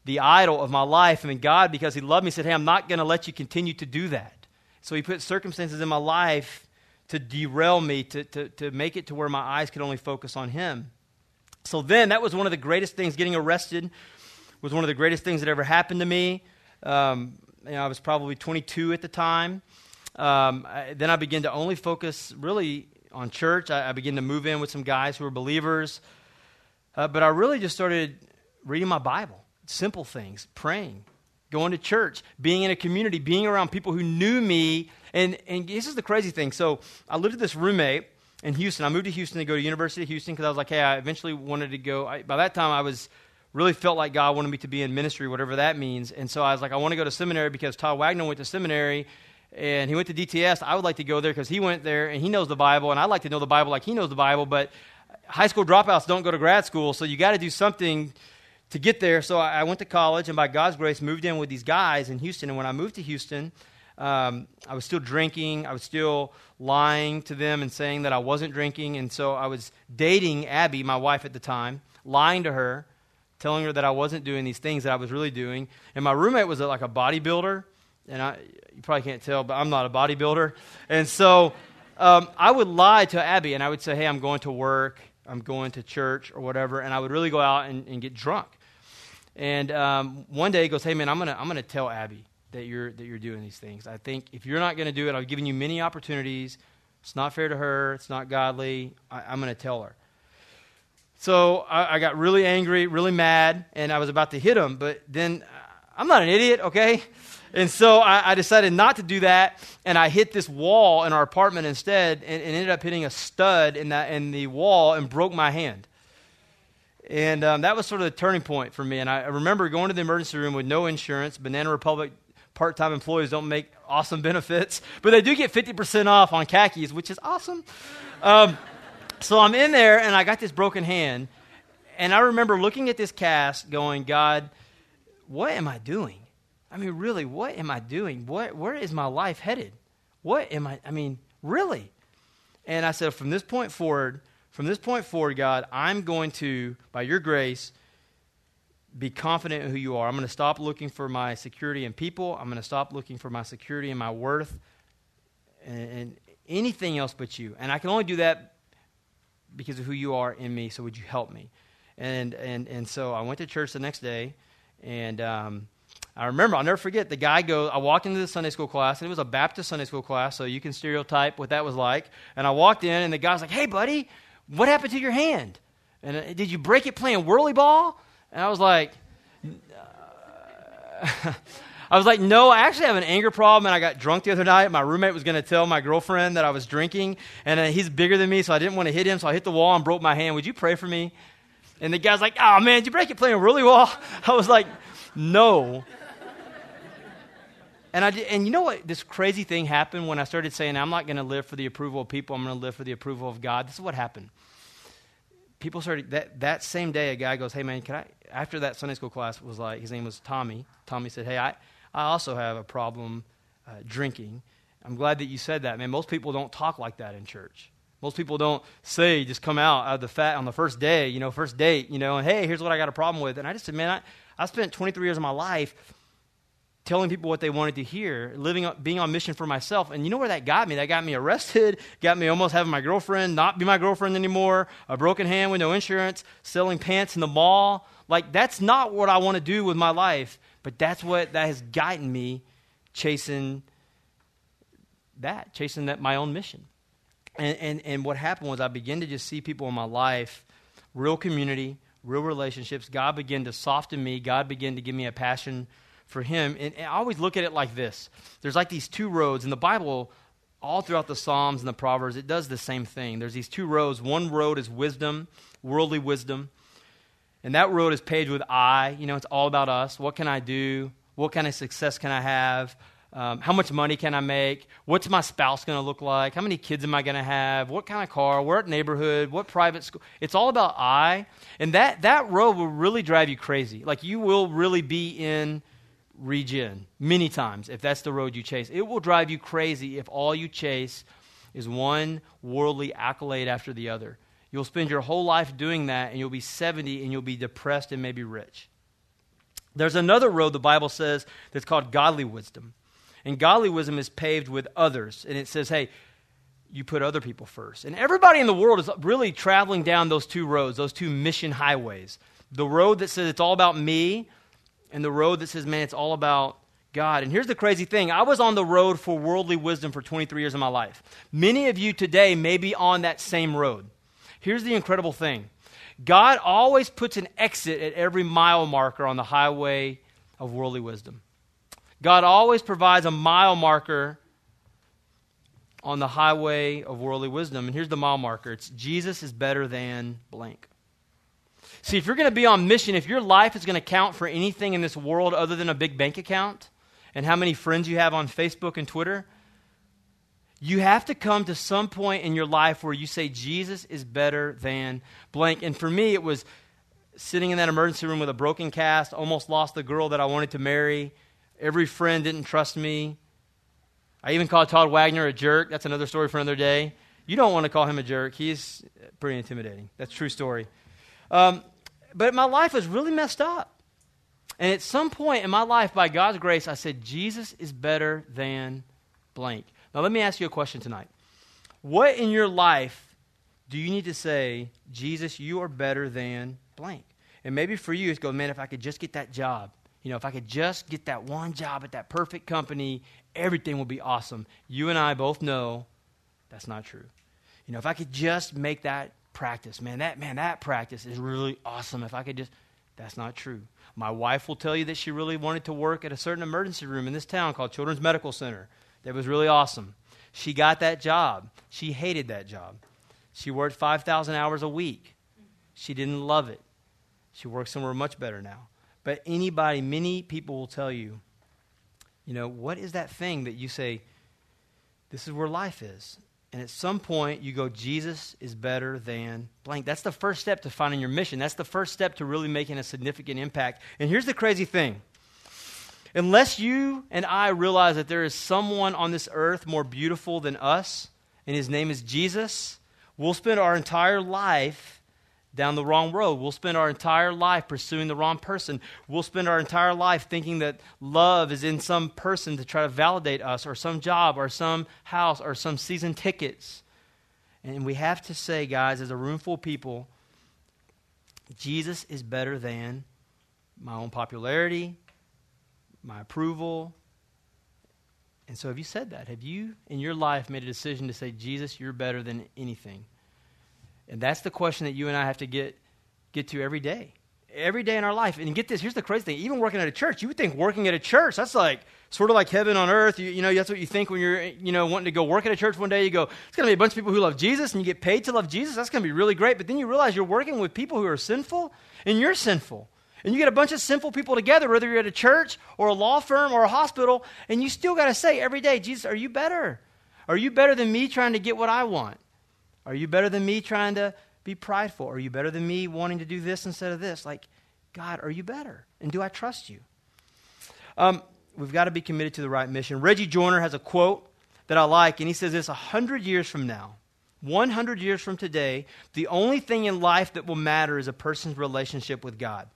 the idol of my life. Mean, God, because He loved me, said, Hey, I'm not going to let you continue to do that. So He put circumstances in my life to derail me, to, to, to make it to where my eyes could only focus on Him. So then, that was one of the greatest things. Getting arrested was one of the greatest things that ever happened to me. Um, you know, I was probably 22 at the time. Um, I, then I began to only focus really on church. I, I, began to move in with some guys who were believers. Uh, but I really just started reading my Bible, simple things, praying, going to church, being in a community, being around people who knew me. And, and this is the crazy thing. So I lived with this roommate in Houston. I moved to Houston to go to University of Houston because I was like, hey, I eventually wanted to go. I, by that time, I was really felt like God wanted me to be in ministry, whatever that means. And so I was like, I want to go to seminary because Todd Wagner went to seminary and he went to DTS. I would like to go there because he went there and he knows the Bible, and I'd like to know the Bible like he knows the Bible. But high school dropouts don't go to grad school, so you got to do something to get there. So I went to college, and by God's grace, moved in with these guys in Houston. And when I moved to Houston, um, I was still drinking. I was still lying to them and saying that I wasn't drinking. And so I was dating Abby, my wife at the time, lying to her, telling her that I wasn't doing these things that I was really doing. And my roommate was like a bodybuilder. And I, you probably can't tell, but I'm not a bodybuilder. And so um, I would lie to Abby and I would say, hey, I'm going to work, I'm going to church or whatever. And I would really go out and, and get drunk. And um, one day he goes, hey, man, I'm going to I'm going to tell Abby that you're that you're doing these things. I think if you're not going to do it, I've given you many opportunities. It's not fair to her. It's not godly. I, am going to tell her. So I, I, got really angry, really mad, and I was about to hit him. But then uh, I'm not an idiot, okay? And so I, I, decided not to do that, and I hit this wall in our apartment instead, and, and ended up hitting a stud in that in the wall and broke my hand. And um, that was sort of the turning point for me. And I, I remember going to the emergency room with no insurance. Banana Republic part time employees don't make awesome benefits, but they do get 50% off on khakis, which is awesome. Um, so I'm in there and I got this broken hand. And I remember looking at this cast going, God, what am I doing? I mean, really, what am I doing? What, where is my life headed? What am I, I mean, really? And I said, from this point forward, from this point forward, God, I'm going to, by your grace, be confident in who you are. I'm going to stop looking for my security in people. I'm going to stop looking for my security in my worth and, and, anything else but you. And I can only do that because of who you are in me. So would you help me? And and and so I went to church the next day, and um, I remember I'll never forget the guy goes. I walked into the Sunday school class, and it was a Baptist Sunday school class, so you can stereotype what that was like. And I walked in, and the guy's like, "Hey, buddy, what happened to your hand?" And uh, did you break it playing whirly ball? And I was like, uh, [LAUGHS] I was like, no, I actually have an anger problem, and I got drunk the other night. My roommate was going to tell my girlfriend that I was drinking, and uh, he's bigger than me, so I didn't want to hit him, so I hit the wall and broke my hand. Would you pray for me? And the guy's like, oh, man, did you break it playing whirly ball? [LAUGHS] I was like, no. And, I, and you know what? This crazy thing happened when I started saying, I'm not going to live for the approval of people, I'm going to live for the approval of God. This is what happened. People started, that, that same day, a guy goes, Hey, man, can I, after that Sunday school class was like, his name was Tommy. Tommy said, Hey, I, I also have a problem uh, drinking. I'm glad that you said that, man. Most people don't talk like that in church. Most people don't say, just come out, out of the fat on the first day, you know, first date, you know, and hey, here's what I got a problem with. And I just said, man, I, I spent 23 years of my life telling people what they wanted to hear, living, being on mission for myself. And you know where that got me? That got me arrested, [LAUGHS] got me almost having my girlfriend not be my girlfriend anymore, a broken hand with no insurance, selling pants in the mall. Like, that's not what I want to do with my life. But that's what that has gotten me chasing that, chasing that my own mission. And, and, and what happened was I began to just see people in my life, real community, real relationships. God began to soften me. God began to give me a passion for Him. And, I always look at it like this there's like these two roads. In the Bible, all throughout the Psalms and the Proverbs, it does the same thing. There's these two roads. One road is wisdom, worldly wisdom. And that road is paved with I. You know, it's all about us. What can I do? What kind of success can I have? Um, how much money can I make? What's my spouse going to look like? How many kids am I going to have? What kind of car? What neighborhood? What private school? It's all about I. And that, that road will really drive you crazy. Like you will really be in regen many times if that's the road you chase. It will drive you crazy if all you chase is one worldly accolade after the other. You'll spend your whole life doing that, and you'll be 70 and you'll be depressed and maybe rich. There's another road the Bible says that's called godly wisdom. And godly wisdom is paved with others. And it says, hey, you put other people first. And everybody in the world is really traveling down those two roads, those two mission highways. The road that says it's all about me, and the road that says, man, it's all about God. And here's the crazy thing I was on the road for worldly wisdom for 23 years of my life. Many of you today may be on that same road. Here's the incredible thing God always puts an exit at every mile marker on the highway of worldly wisdom. God always provides a mile marker on the highway of worldly wisdom. And here's the mile marker it's Jesus is better than blank. See, if you're going to be on mission, if your life is going to count for anything in this world other than a big bank account and how many friends you have on Facebook and Twitter, you have to come to some point in your life where you say, Jesus is better than blank. And for me, it was sitting in that emergency room with a broken cast, almost lost the girl that I wanted to marry. Every friend didn't trust me. I even called Todd Wagner a jerk. That's another story for another day. You don't want to call him a jerk. He's pretty intimidating. That's true story. Um, but my life was really messed up. And at some point in my life, by God's grace, I said, Jesus is better than blank. Now, let me ask you a question tonight. What in your life do you need to say, Jesus, you are better than blank? And maybe for you, it's go, man, if I could just get that job, you know, if I could just get that one job at that perfect company, everything would be awesome. You and I both know that's not true. You know, if I could just make that practice, man, that man, that practice is really awesome. If I could just that's not true. My wife will tell you that she really wanted to work at a certain emergency room in this town called Children's Medical Center that was really awesome. She got that job. She hated that job. She worked 5,000 hours a week. She didn't love it. She works somewhere much better now. But anybody, many people will tell you, you know, what is that thing that you say, this is where life is? And at some point, you go, Jesus is better than blank. That's the first step to finding your mission. That's the first step to really making a significant impact. And here's the crazy thing Unless you and I realize that there is someone on this earth more beautiful than us, and his name is Jesus, we'll spend our entire life down the wrong road. We'll spend our entire life pursuing the wrong person. We'll spend our entire life thinking that love is in some person to try to validate us, or some job, or some house, or some season tickets. And we have to say, guys, as a room full of people, Jesus is better than my own popularity, my approval. And so, have you said that? Have you, in your life, made a decision to say, Jesus, you're better than anything? And that's the question that you and I have to get get to every day. Every day in our life. And get this, here's the crazy thing. Even working at a church, you would think working at a church, that's like sort of like heaven on earth. You, you know, that's what you think when you're, you know, wanting to go work at a church one day. You go, it's going to be a bunch of people who love Jesus and you get paid to love Jesus. That's going to be really great. But then you realize you're working with people who are sinful and you're sinful. And you get a bunch of sinful people together, whether you're at a church or a law firm or a hospital, and you still got to say every day, Jesus, are you better? Are you better than me trying to get what I want? Are you better than me trying to be prideful? Are you better than me wanting to do this instead of this? Like, God, are you better? And do I trust you? Um, we've got to be committed to the right mission. Reggie Joiner has a quote that I like, and he says this 100 years from now, 100 years from today, the only thing in life that will matter is a person's relationship with God.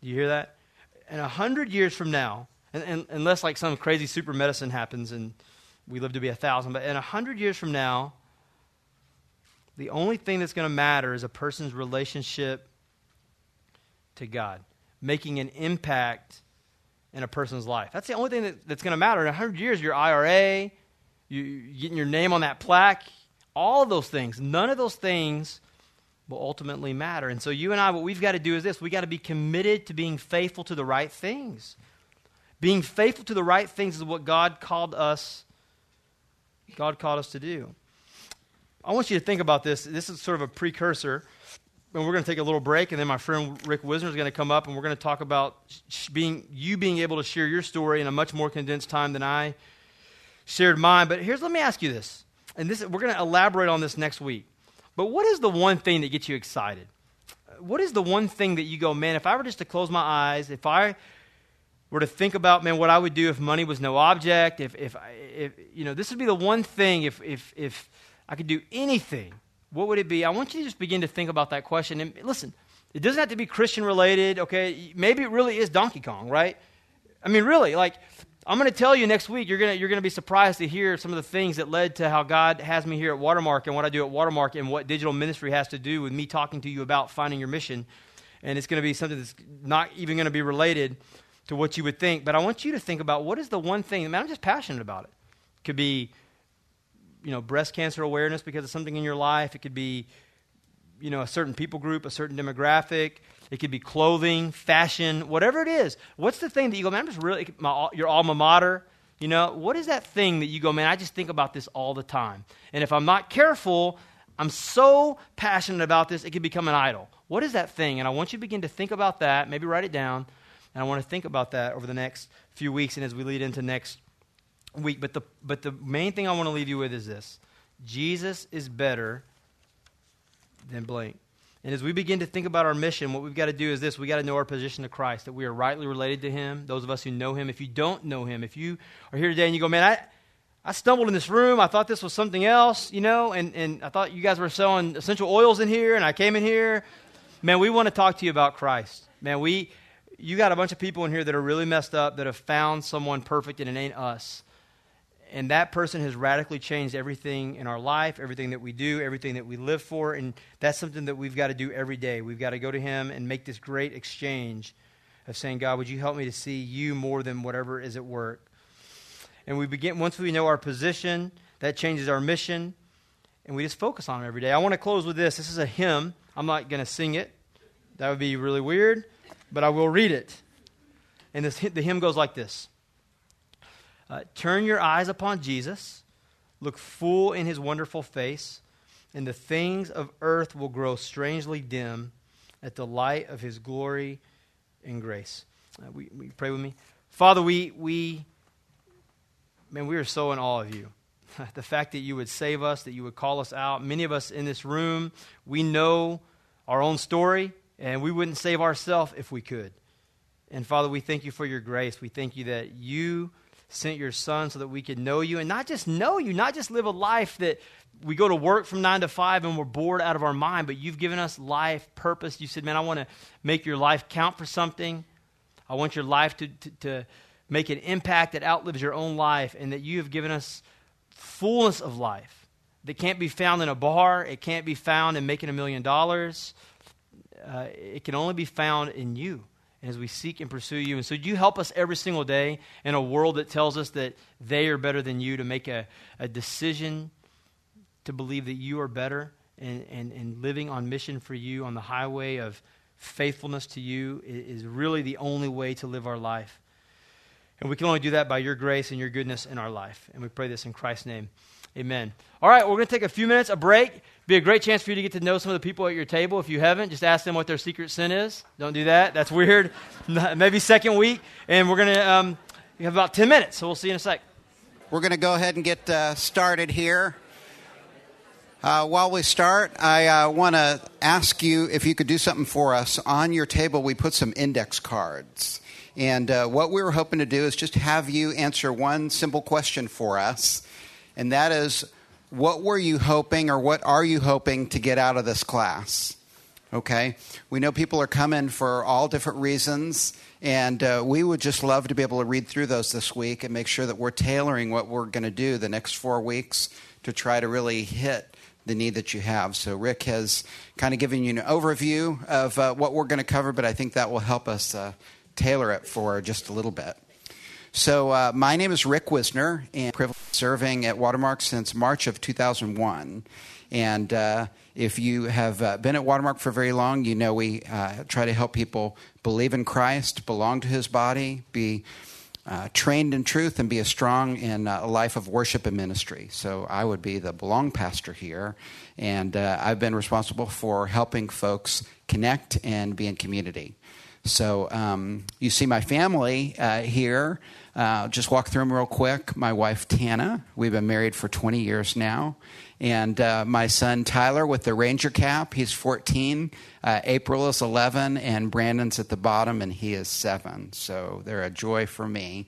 Do you hear that? And 100 years from now, and, and, unless like some crazy super medicine happens and we live to be a thousand, but in 100 years from now, the only thing that's going to matter is a person's relationship to God, making an impact in a person's life. That's the only thing that, that's going to matter. In 100 years, your IRA, you getting your name on that plaque, all of those things, none of those things will ultimately matter. And so, you and I, what we've got to do is this we got to be committed to being faithful to the right things. Being faithful to the right things is what God called us. God called us to do. I want you to think about this. This is sort of a precursor. And we're going to take a little break, and then my friend Rick Wisner is going to come up, and we're going to talk about being you being able to share your story in a much more condensed time than I shared mine. But here's let me ask you this, and this we're going to elaborate on this next week. But what is the one thing that gets you excited? What is the one thing that you go, man? If I were just to close my eyes, if I were to think about, man, what I would do if money was no object, if if, if you know, this would be the one thing if if if I could do anything, what would it be? I want you to just begin to think about that question. And listen, it doesn't have to be Christian related, okay? Maybe it really is Donkey Kong, right? I mean, really, like, I'm going to tell you next week, you're going you're to be surprised to hear some of the things that led to how God has me here at Watermark and what I do at Watermark and what digital ministry has to do with me talking to you about finding your mission. And it's going to be something that's not even going to be related to what you would think. But I want you to think about what is the one thing, man, I'm just passionate about. It could be you know, breast cancer awareness because of something in your life. It could be, you know, a certain people group, a certain demographic. It could be clothing, fashion, whatever it is. What's the thing that you go, man, I'm just really, my, your alma mater, you know, what is that thing that you go, man, I just think about this all the time. And if I'm not careful, I'm so passionate about this, it could become an idol. What is that thing? And I want you to begin to think about that, maybe write it down. And I want to think about that over the next few weeks and as we lead into next week. But the, but the main thing I want to leave you with is this Jesus is better than blank. And as we begin to think about our mission, what we've got to do is this we got to know our position to Christ, that we are rightly related to Him, those of us who know Him. If you don't know Him, if you are here today and you go, man, I, I stumbled in this room, I thought this was something else, you know, and, and I thought you guys were selling essential oils in here, and I came in here. Man, we want to talk to you about Christ. Man, we, you got a bunch of people in here that are really messed up, that have found someone perfect, and it ain't us and that person has radically changed everything in our life, everything that we do, everything that we live for. And that's something that we've got to do every day. We've got to go to Him and make this great exchange of saying, God, would you help me to see you more than whatever is at work? And we begin, once we know our position, that changes our mission, and we just focus on it every day. I want to close with this. This is a hymn. I'm not going to sing it, that would be really weird, but I will read it. And this, the hymn goes like this. Uh, turn your eyes upon Jesus, look full in his wonderful face, and the things of earth will grow strangely dim at the light of his glory and grace. Uh, we, we pray with me. Father, we, we, man, we are so in awe of you. [LAUGHS] the fact that you would save us, that you would call us out. Many of us in this room, we know our own story, and we wouldn't save ourselves if we could. And Father, we thank you for your grace. We thank you that you sent your son so that we could know you and not just know you, not just live a life that we go to work from nine to five and we're bored out of our mind, but you've given us life, purpose. You said, man, I want to make your life count for something. I want your life to, to, to make an impact that outlives your own life, and that you have given us fullness of life that can't be found in a bar, it can't be found in making a million dollars. Uh, it can only be found in you as we seek and pursue you. And so, you help us every single day in a world that tells us that they are better than you to make a, a decision to believe that you are better and, and, and living on mission for you on the highway of faithfulness to you is really the only way to live our life. And we can only do that by your grace and your goodness in our life. And we pray this in Christ's name. Amen. All right, we're going to take a few minutes, a break. Be a great chance for you to get to know some of the people at your table. If you haven't, just ask them what their secret sin is. Don't do that. That's weird. [LAUGHS] Maybe second week. And we're going to um, have about 10 minutes, so we'll see you in a sec. We're going to go ahead and get uh, started here. Uh, while we start, I uh, want to ask you if you could do something for us. On your table, we put some index cards. And uh, what we were hoping to do is just have you answer one simple question for us. And that is what were you hoping or what are you hoping to get out of this class? Okay? We know people are coming for all different reasons. And uh, we would just love to be able to read through those this week and make sure that we're tailoring what we're going to do the next four weeks to try to really hit the need that you have. So, Rick has kind of given you an overview of uh, what we're going to cover, but I think that will help us uh, tailor it for just a little bit. So, uh, my name is Rick Wisner, and I'm serving at Watermark since March of 2001. And uh, if you have uh, been at Watermark for very long, you know we uh, try to help people believe in Christ, belong to his body, be uh, trained in truth and be strong in uh, a life of worship and ministry. So I would be the belong pastor here, and uh, I've been responsible for helping folks connect and be in community. So um, you see my family uh, here. Uh, just walk through them real quick. My wife Tana, we've been married for 20 years now, and uh, my son Tyler with the Ranger cap. He's 14. Uh, April is 11, and Brandon's at the bottom, and he is seven. So they're a joy for me.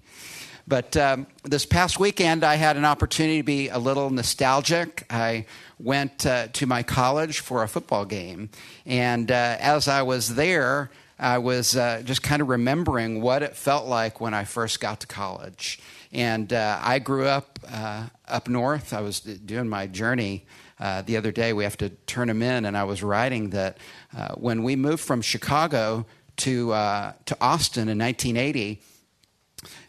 But um, this past weekend, I had an opportunity to be a little nostalgic. I went uh, to my college for a football game. And uh, as I was there, I was uh, just kind of remembering what it felt like when I first got to college. And uh, I grew up uh, up north. I was doing my journey uh, the other day. We have to turn them in, and I was writing that uh, when we moved from Chicago to uh, to Austin in 1980,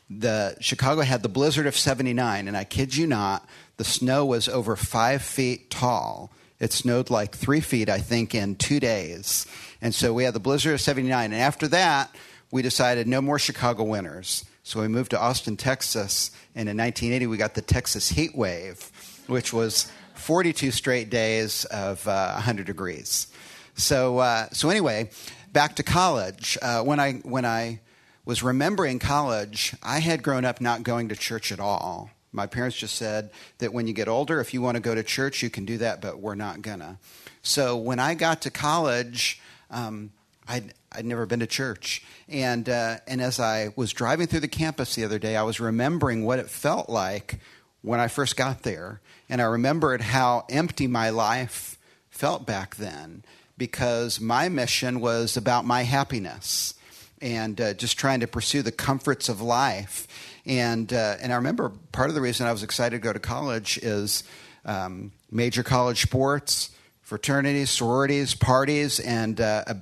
the Chicago had the blizzard of 79, and I kid you not, the snow was over five feet tall. It snowed like three feet, I think, in two days. And so we had the blizzard of 79. And after that, we decided no more Chicago winters. So we moved to Austin, Texas. And in 1980, we got the Texas heat wave, which was 42 straight days of uh, 100 degrees. So, uh, so anyway, back to college. Uh, when, I, when I was remembering college, I had grown up not going to church at all. My parents just said that when you get older, if you want to go to church, you can do that, but we're not gonna. So when I got to college, um, I'd, I'd never been to church. And, uh, and as I was driving through the campus the other day, I was remembering what it felt like when I first got there. And I remembered how empty my life felt back then because my mission was about my happiness and uh, just trying to pursue the comforts of life. And, uh, and I remember part of the reason I was excited to go to college is um, major college sports, fraternities, sororities, parties, and uh, a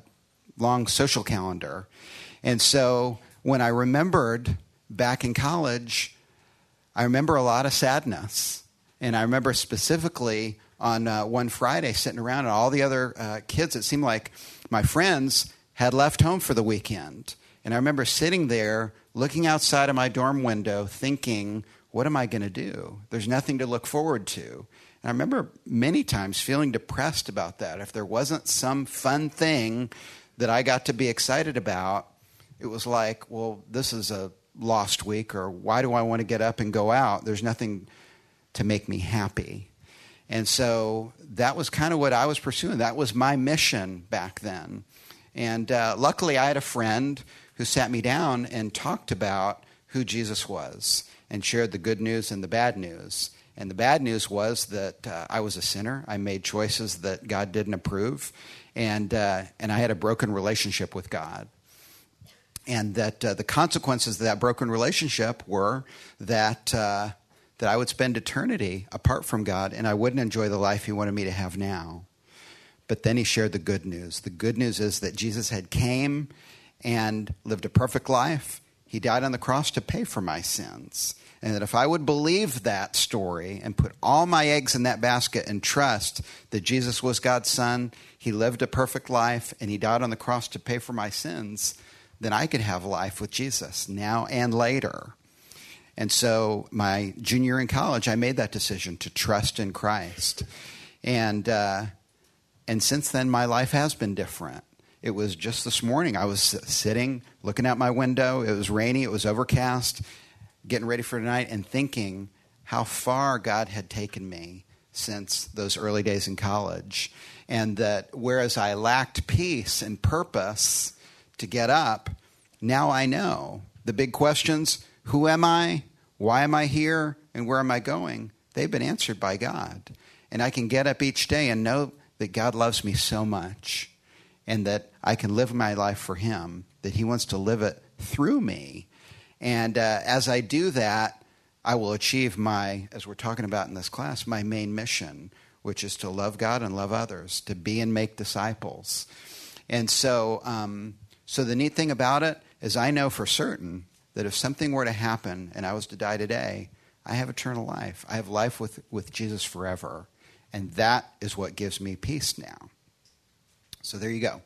long social calendar. And so when I remembered back in college, I remember a lot of sadness. And I remember specifically on uh, one Friday sitting around, and all the other uh, kids, it seemed like my friends had left home for the weekend. And I remember sitting there looking outside of my dorm window thinking, what am I going to do? There's nothing to look forward to. And I remember many times feeling depressed about that. If there wasn't some fun thing that I got to be excited about, it was like, well, this is a lost week, or why do I want to get up and go out? There's nothing to make me happy. And so that was kind of what I was pursuing. That was my mission back then. And uh, luckily, I had a friend who sat me down and talked about who Jesus was and shared the good news and the bad news. And the bad news was that uh, I was a sinner. I made choices that God didn't approve. And, uh, and I had a broken relationship with God. And that uh, the consequences of that broken relationship were that, uh, that I would spend eternity apart from God and I wouldn't enjoy the life He wanted me to have now. But then He shared the good news. The good news is that Jesus had came and lived a perfect life. He died on the cross to pay for my sins. And that if I would believe that story and put all my eggs in that basket and trust that Jesus was God's son, he lived a perfect life, and he died on the cross to pay for my sins, then I could have life with Jesus now and later. And so, my junior in college, I made that decision to trust in Christ. And, uh, and since then, my life has been different. It was just this morning. I was sitting, looking out my window. It was rainy, it was overcast, getting ready for tonight, and thinking how far God had taken me since those early days in college. And that whereas I lacked peace and purpose to get up, now I know the big questions who am I? Why am I here? And where am I going? They've been answered by God. And I can get up each day and know that God loves me so much and that I can live my life for Him, that He wants to live it through me. And uh, as I do that, I will achieve my, as we're talking about in this class, my main mission, which is to love God and love others, to be and make disciples. And so, um, so the neat thing about it is I know for certain that if something were to happen and I was to die today, I have eternal life. I have life with, with Jesus forever. And that is what gives me peace now. So there you go.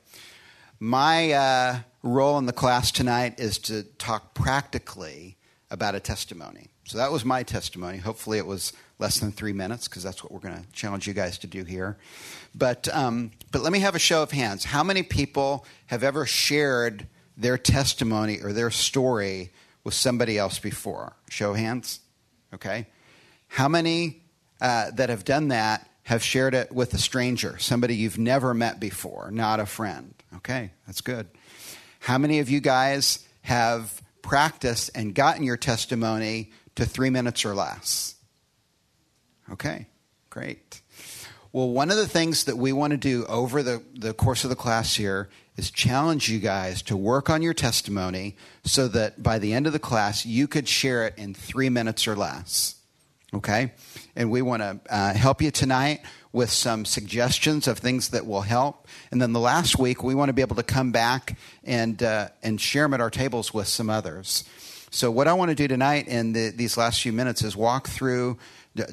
My uh, role in the class tonight is to talk practically about a testimony. So that was my testimony. Hopefully, it was less than three minutes because that's what we're going to challenge you guys to do here. But um, but let me have a show of hands. How many people have ever shared their testimony or their story with somebody else before? Show hands. Okay. How many uh, that have done that have shared it with a stranger, somebody you've never met before, not a friend? Okay, that's good. How many of you guys have practiced and gotten your testimony to three minutes or less? Okay, great. Well, one of the things that we want to do over the, the course of the class here is challenge you guys to work on your testimony so that by the end of the class, you could share it in three minutes or less. Okay? And we want to uh, help you tonight with some suggestions of things that will help. And then the last week, we want to be able to come back and, uh, and share them at our tables with some others. So, what I want to do tonight in the, these last few minutes is walk through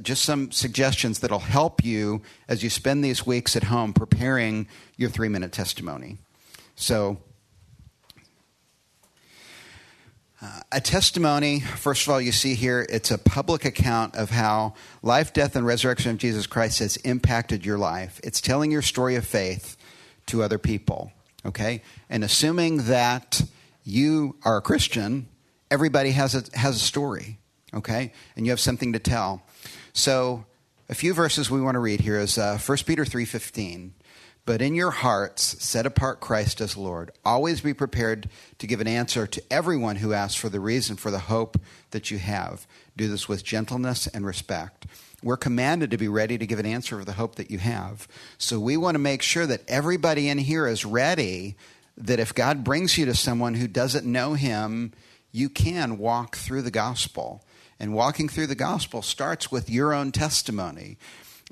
just some suggestions that'll help you as you spend these weeks at home preparing your three minute testimony. So, uh, a testimony, first of all, you see here, it's a public account of how life, death, and resurrection of Jesus Christ has impacted your life. It's telling your story of faith to other people, okay? And assuming that you are a Christian, everybody has a, has a story, okay? And you have something to tell. So, a few verses we want to read here is uh, 1 Peter 3.15. But in your hearts, set apart Christ as Lord. Always be prepared to give an answer to everyone who asks for the reason for the hope that you have. Do this with gentleness and respect. We're commanded to be ready to give an answer for the hope that you have. So we want to make sure that everybody in here is ready that if God brings you to someone who doesn't know him, you can walk through the gospel. And walking through the gospel starts with your own testimony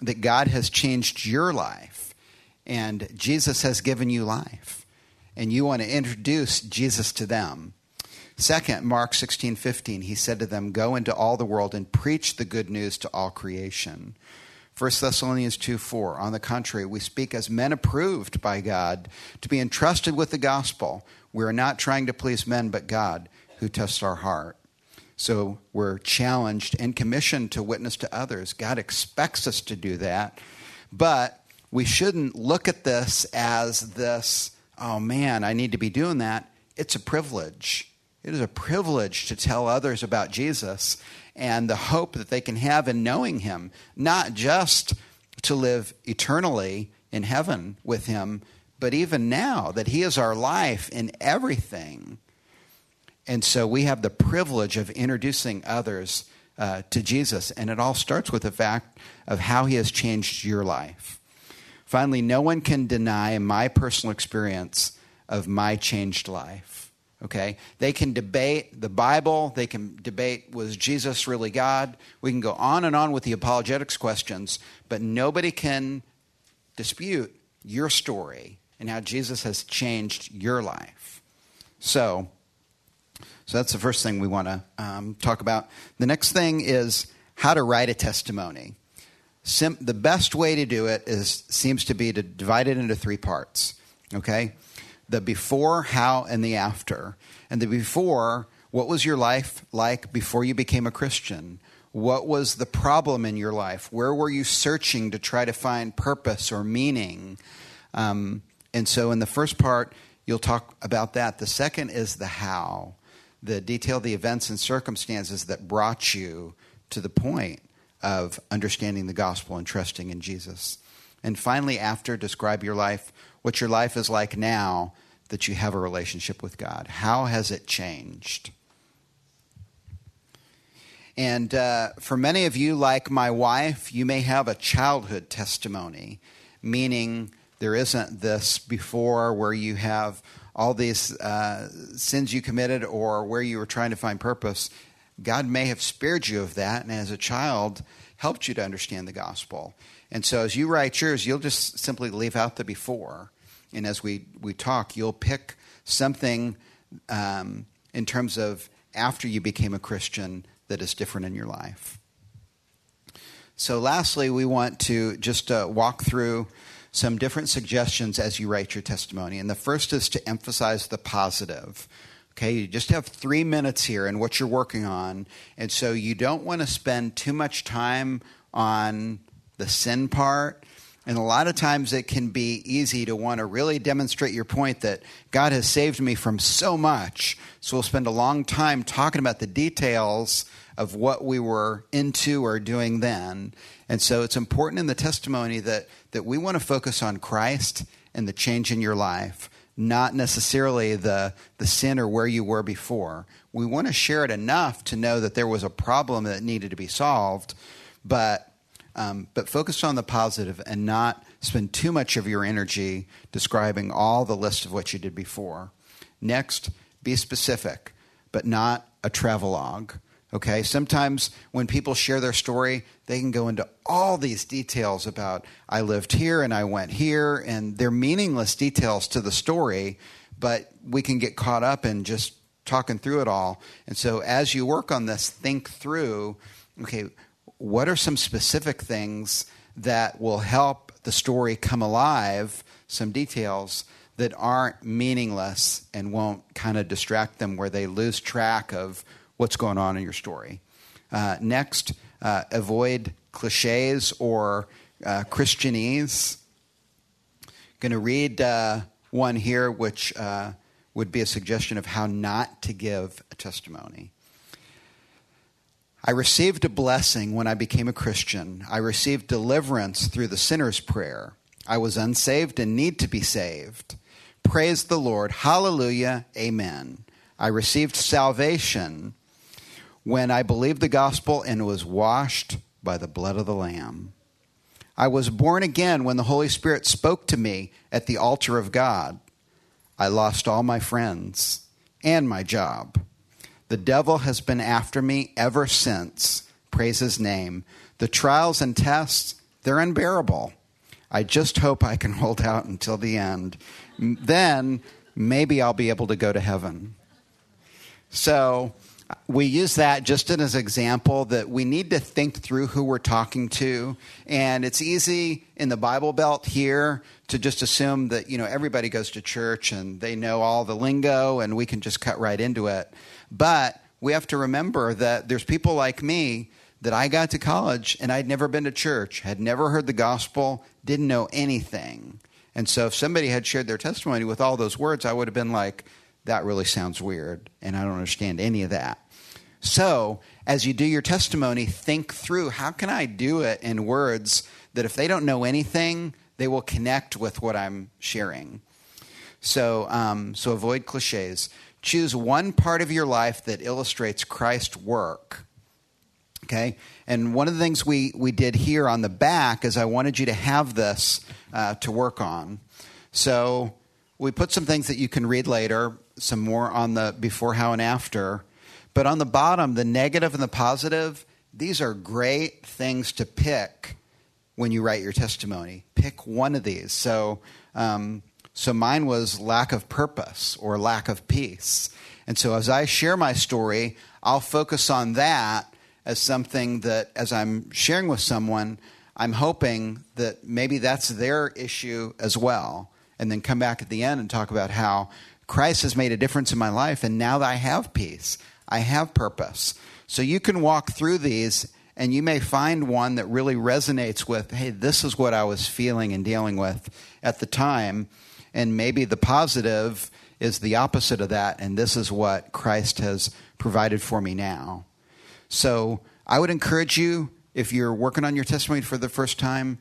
that God has changed your life and Jesus has given you life, and you want to introduce Jesus to them. Second, Mark 16, 15, he said to them, Go into all the world and preach the good news to all creation. 1 Thessalonians 2 4. On the contrary, we speak as men approved by God to be entrusted with the gospel. We are not trying to please men, but God who tests our heart. So we're challenged and commissioned to witness to others. God expects us to do that. But we shouldn't look at this as this, oh man, I need to be doing that. It's a privilege. It is a privilege to tell others about Jesus and the hope that they can have in knowing him, not just to live eternally in heaven with him, but even now that he is our life in everything. And so we have the privilege of introducing others uh, to Jesus. And it all starts with the fact of how he has changed your life. Finally, no one can deny my personal experience of my changed life. Okay? They can debate the Bible. They can debate was Jesus really God? We can go on and on with the apologetics questions, but nobody can dispute your story and how Jesus has changed your life. So, So that's the first thing we want to um, talk about. The next thing is how to write a testimony. Sim- the best way to do it is seems to be to divide it into three parts. Okay, the before, how, and the after. And the before, what was your life like before you became a Christian? What was the problem in your life? Where were you searching to try to find purpose or meaning? Um, and so, in the first part, you'll talk about that. The second is the how, the detail, the events and circumstances that brought you to the point of understanding the gospel and trusting in Jesus. And finally, after, describe your life, what your life is like now that you have a relationship with God. How has it changed? And uh, for many of you, like my wife, you may have a childhood testimony, meaning there isn't this before where you have all these uh, sins you committed or where you were trying to find purpose. God may have spared you of that, and as a child, helped you to understand the gospel. And so as you write yours, you'll just simply leave out the before. And as we, we talk, you'll pick something um, in terms of after you became a Christian that is different in your life. So, lastly, we want to just uh, walk through some different suggestions as you write your testimony. And the first is to emphasize the positive. Okay, you just have three minutes here and what you're working on. And so you don't want to spend too much time on the sin part. And a lot of times it can be easy to want to really demonstrate your point that God has saved me from so much. So we'll spend a long time talking about the details of what we were into or doing then. And so it's important in the testimony that, that we want to focus on Christ and the change in your life, not necessarily the, the sin or where you were before. We want to share it enough to know that there was a problem that needed to be solved, but, um, but focus on the positive and not spend too much of your energy describing all the list of what you did before. Next, be specific, but not a travelogue. Okay, sometimes when people share their story, they can go into all these details about I lived here and I went here, and they're meaningless details to the story, but we can get caught up in just talking through it all. And so as you work on this, think through okay, what are some specific things that will help the story come alive, some details that aren't meaningless and won't kind of distract them where they lose track of what's going on in your story. Uh, next, uh, avoid cliches or uh, Christianese. Going to read uh, one here, which uh, would be a suggestion of how not to give a testimony. I received a blessing when I became a Christian. I received deliverance through the sinner's prayer. I was unsaved and need to be saved. Praise the Lord. Hallelujah. Amen. I received salvation when I believed the gospel and was washed by the blood of the Lamb. I was born again when the Holy Spirit spoke to me at the altar of God. I lost all my friends and my job. The devil has been after me ever since. Praise his name. The trials and tests, they're unbearable. I just hope I can [LAUGHS] hold out until the end. Then maybe I'll be able to go to heaven. So, we use that just as an example that we need to think through who we're talking to. And it's easy in the Bible Belt here to just assume that, you know, everybody goes to church and they know all the lingo and we can just cut right into it. But we have to remember that there's people like me that I got to college and I'd never been to church, had never heard the gospel, didn't know anything. And so if somebody had shared their testimony with all those words, I would have been like, that really sounds weird, and I don't understand any of that. So, as you do your testimony, think through how can I do it in words that if they don't know anything, they will connect with what I'm sharing. So, um, so avoid cliches. Choose one part of your life that illustrates Christ's work. Okay? And one of the things we, we did here on the back is I wanted you to have this uh, to work on. So we put some things that you can read later, some more on the before, how, and after. But on the bottom, the negative and the positive, these are great things to pick when you write your testimony. Pick one of these. So, um, so mine was lack of purpose or lack of peace. And so as I share my story, I'll focus on that as something that, as I'm sharing with someone, I'm hoping that maybe that's their issue as well. And then come back at the end and talk about how Christ has made a difference in my life. And now that I have peace, I have purpose. So you can walk through these and you may find one that really resonates with, hey, this is what I was feeling and dealing with at the time. And maybe the positive is the opposite of that, and this is what Christ has provided for me now. So I would encourage you, if you're working on your testimony for the first time,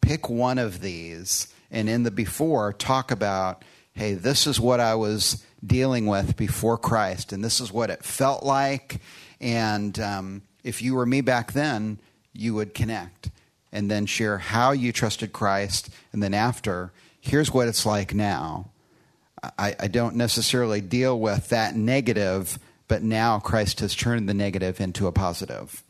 pick one of these. And in the before, talk about, hey, this is what I was dealing with before Christ, and this is what it felt like. And um, if you were me back then, you would connect and then share how you trusted Christ. And then after, here's what it's like now. I, I don't necessarily deal with that negative, but now Christ has turned the negative into a positive.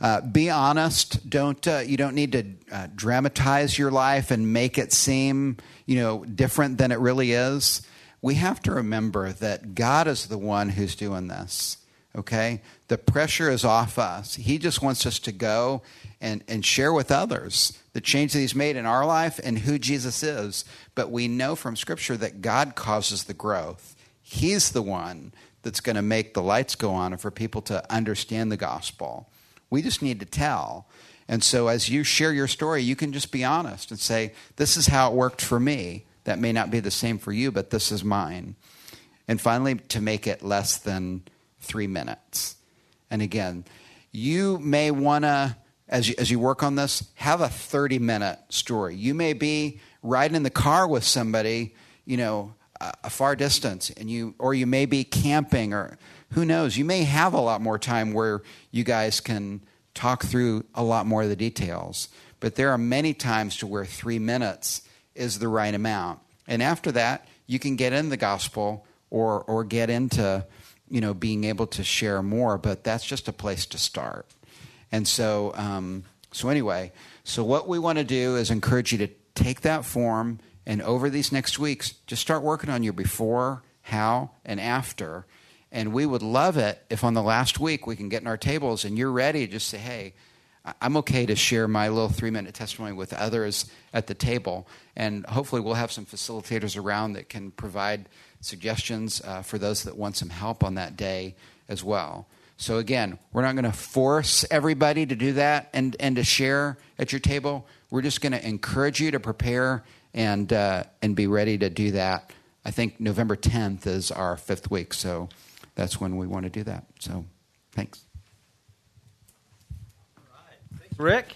Uh, be honest. Don't uh, you don't need to uh, dramatize your life and make it seem you know different than it really is. We have to remember that God is the one who's doing this. Okay, the pressure is off us. He just wants us to go and, and share with others the change that He's made in our life and who Jesus is. But we know from Scripture that God causes the growth. He's the one that's going to make the lights go on for people to understand the gospel. We just need to tell. And so, as you share your story, you can just be honest and say, This is how it worked for me. That may not be the same for you, but this is mine. And finally, to make it less than three minutes. And again, you may want to, as you, as you work on this, have a 30 minute story. You may be riding in the car with somebody, you know, a, a far distance, and you, or you may be camping, or who knows, you may have a lot more time where you guys can talk through a lot more of the details. But there are many times to where three minutes is the right amount. And after that, you can get in the gospel or, or get into you know, being able to share more, but that's just a place to start. And so, um, so anyway, so what we want to do is encourage you to take that form and over these next weeks, just start working on your before, how, and after. And we would love it if on the last week we can get in our tables and you're ready to just say, hey, I'm okay to share my little three minute testimony with others at the table. And hopefully, we'll have some facilitators around that can provide suggestions uh, for those that want some help on that day as well. So, again, we're not going to force everybody to do that and, and to share at your table. We're just going to encourage you to prepare and, uh, and be ready to do that. I think November 10th is our fifth week, so that's when we want to do that. So, thanks. Thanks, Rick.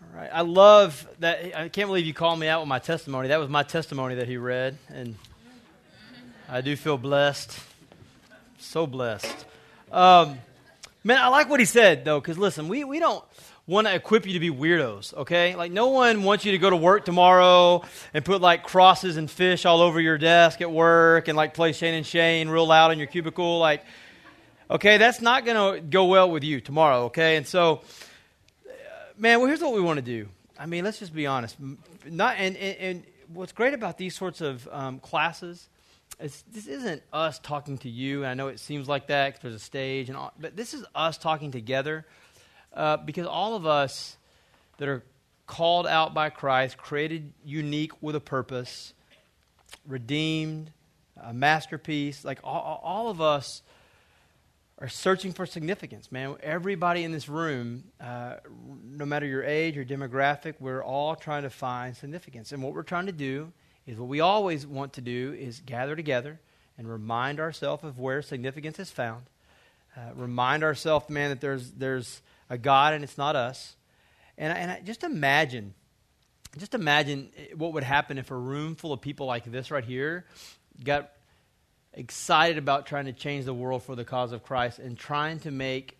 All right. I love that. I can't believe you called me out with my testimony. That was my testimony that he read, and I do feel blessed. So blessed. Um, man, I like what he said, though, because listen, we, we don't want to equip you to be weirdos, okay? Like, no one wants you to go to work tomorrow and put like crosses and fish all over your desk at work and like play Shane and Shane real loud in your cubicle. Like, okay, that's not going to go well with you tomorrow, okay? And so, man, well, here's what we want to do. I mean, let's just be honest. Not, and, and, and what's great about these sorts of um, classes it's, this isn't us talking to you. And I know it seems like that because there's a stage, and all, but this is us talking together uh, because all of us that are called out by Christ, created unique with a purpose, redeemed, a masterpiece, like all, all of us are searching for significance, man. Everybody in this room, uh, no matter your age or demographic, we're all trying to find significance. And what we're trying to do is what we always want to do is gather together and remind ourselves of where significance is found. Uh, remind ourselves, man, that there's, there's a God and it's not us. And, and I, just imagine, just imagine what would happen if a room full of people like this right here got excited about trying to change the world for the cause of Christ and trying to make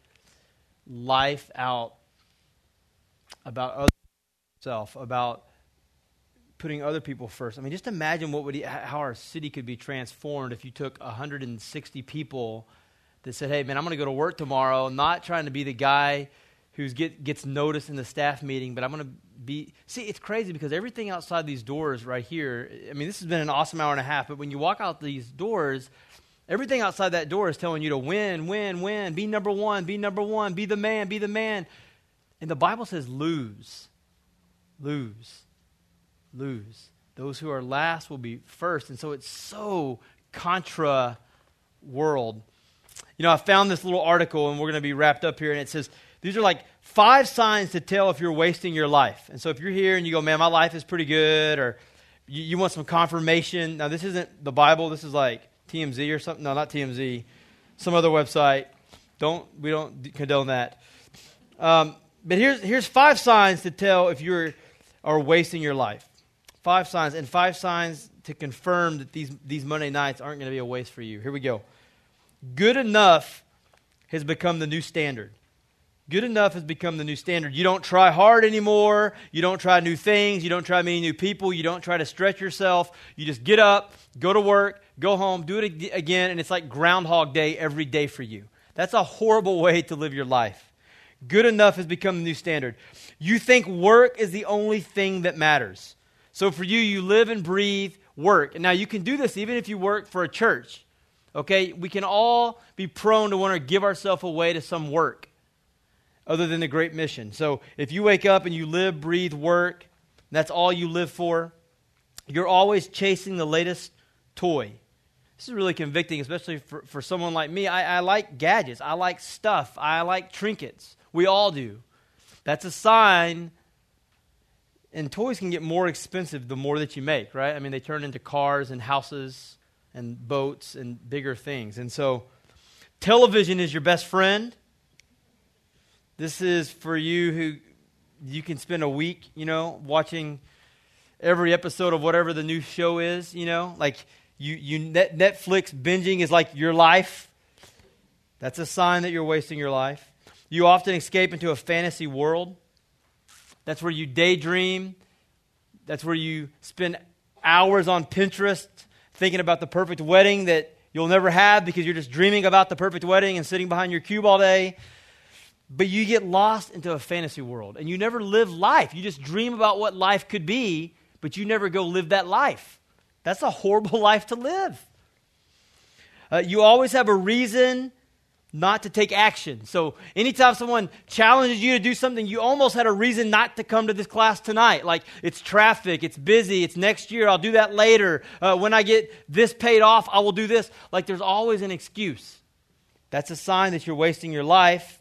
life out about other self, about putting other people first. I mean, just imagine what would he, how our city could be transformed if you took 160 people that said, "Hey, man, I'm going to go to work tomorrow, not trying to be the guy who get, gets noticed in the staff meeting, but I'm going to be." See, it's crazy because everything outside these doors right here. I mean, this has been an awesome hour and a half, but when you walk out these doors, Everything outside that door is telling you to win, win, win, be number one, be number one, be the man, be the man. And the Bible says lose, lose, lose. Those who are last will be first. And so it's so contra world. You know, I found this little article, and we're going to be wrapped up here, and it says these are like five signs to tell if you're wasting your life. And so if you're here and you go, man, my life is pretty good, or you, you want some confirmation. Now, this isn't the Bible, this is like TMZ or something. No, not TMZ. Some other website. Don't we don't condone that. Um, but here's here's five signs to tell if you are wasting your life. Five signs and five signs to confirm that these these Monday nights aren't going to be a waste for you. Here we go. Good enough has become the new standard. Good enough has become the new standard. You don't try hard anymore. You don't try new things. You don't try many new people. You don't try to stretch yourself. You just get up, go to work, go home, do it again, and it's like Groundhog Day every day for you. That's a horrible way to live your life. Good enough has become the new standard. You think work is the only thing that matters. So for you, you live and breathe work. Now you can do this even if you work for a church. Okay? We can all be prone to want to give ourselves away to some work other than the great mission. So if you wake up and you live, breathe, work, that's all you live for, you're always chasing the latest toy. This is really convicting, especially for, for someone like me. I, I like gadgets, I like stuff, I like trinkets. We all do. That's a sign. And toys can get more expensive the more that you make, right? I mean, they turn into cars and houses and boats and bigger things. And so, television is your best friend. This is for you who you can spend a week, you know, watching every episode of whatever the new show is, you know, like you, you net, Netflix binging is like your life. That's a sign that you're wasting your life. You often escape into a fantasy world. That's where you daydream. That's where you spend hours on Pinterest thinking about the perfect wedding that you'll never have because you're just dreaming about the perfect wedding and sitting behind your cube all day. But you get lost into a fantasy world and you never live life. You just dream about what life could be, but you never go live that life. That's a horrible [LAUGHS] life to live. Uh, you always have a reason not to take action. So, anytime someone challenges you to do something, you almost had a reason not to come to this class tonight. Like, it's traffic, it's busy, it's next year, I'll do that later. Uh, when I get this paid off, I will do this. Like, there's always an excuse. That's a sign that you're wasting your life.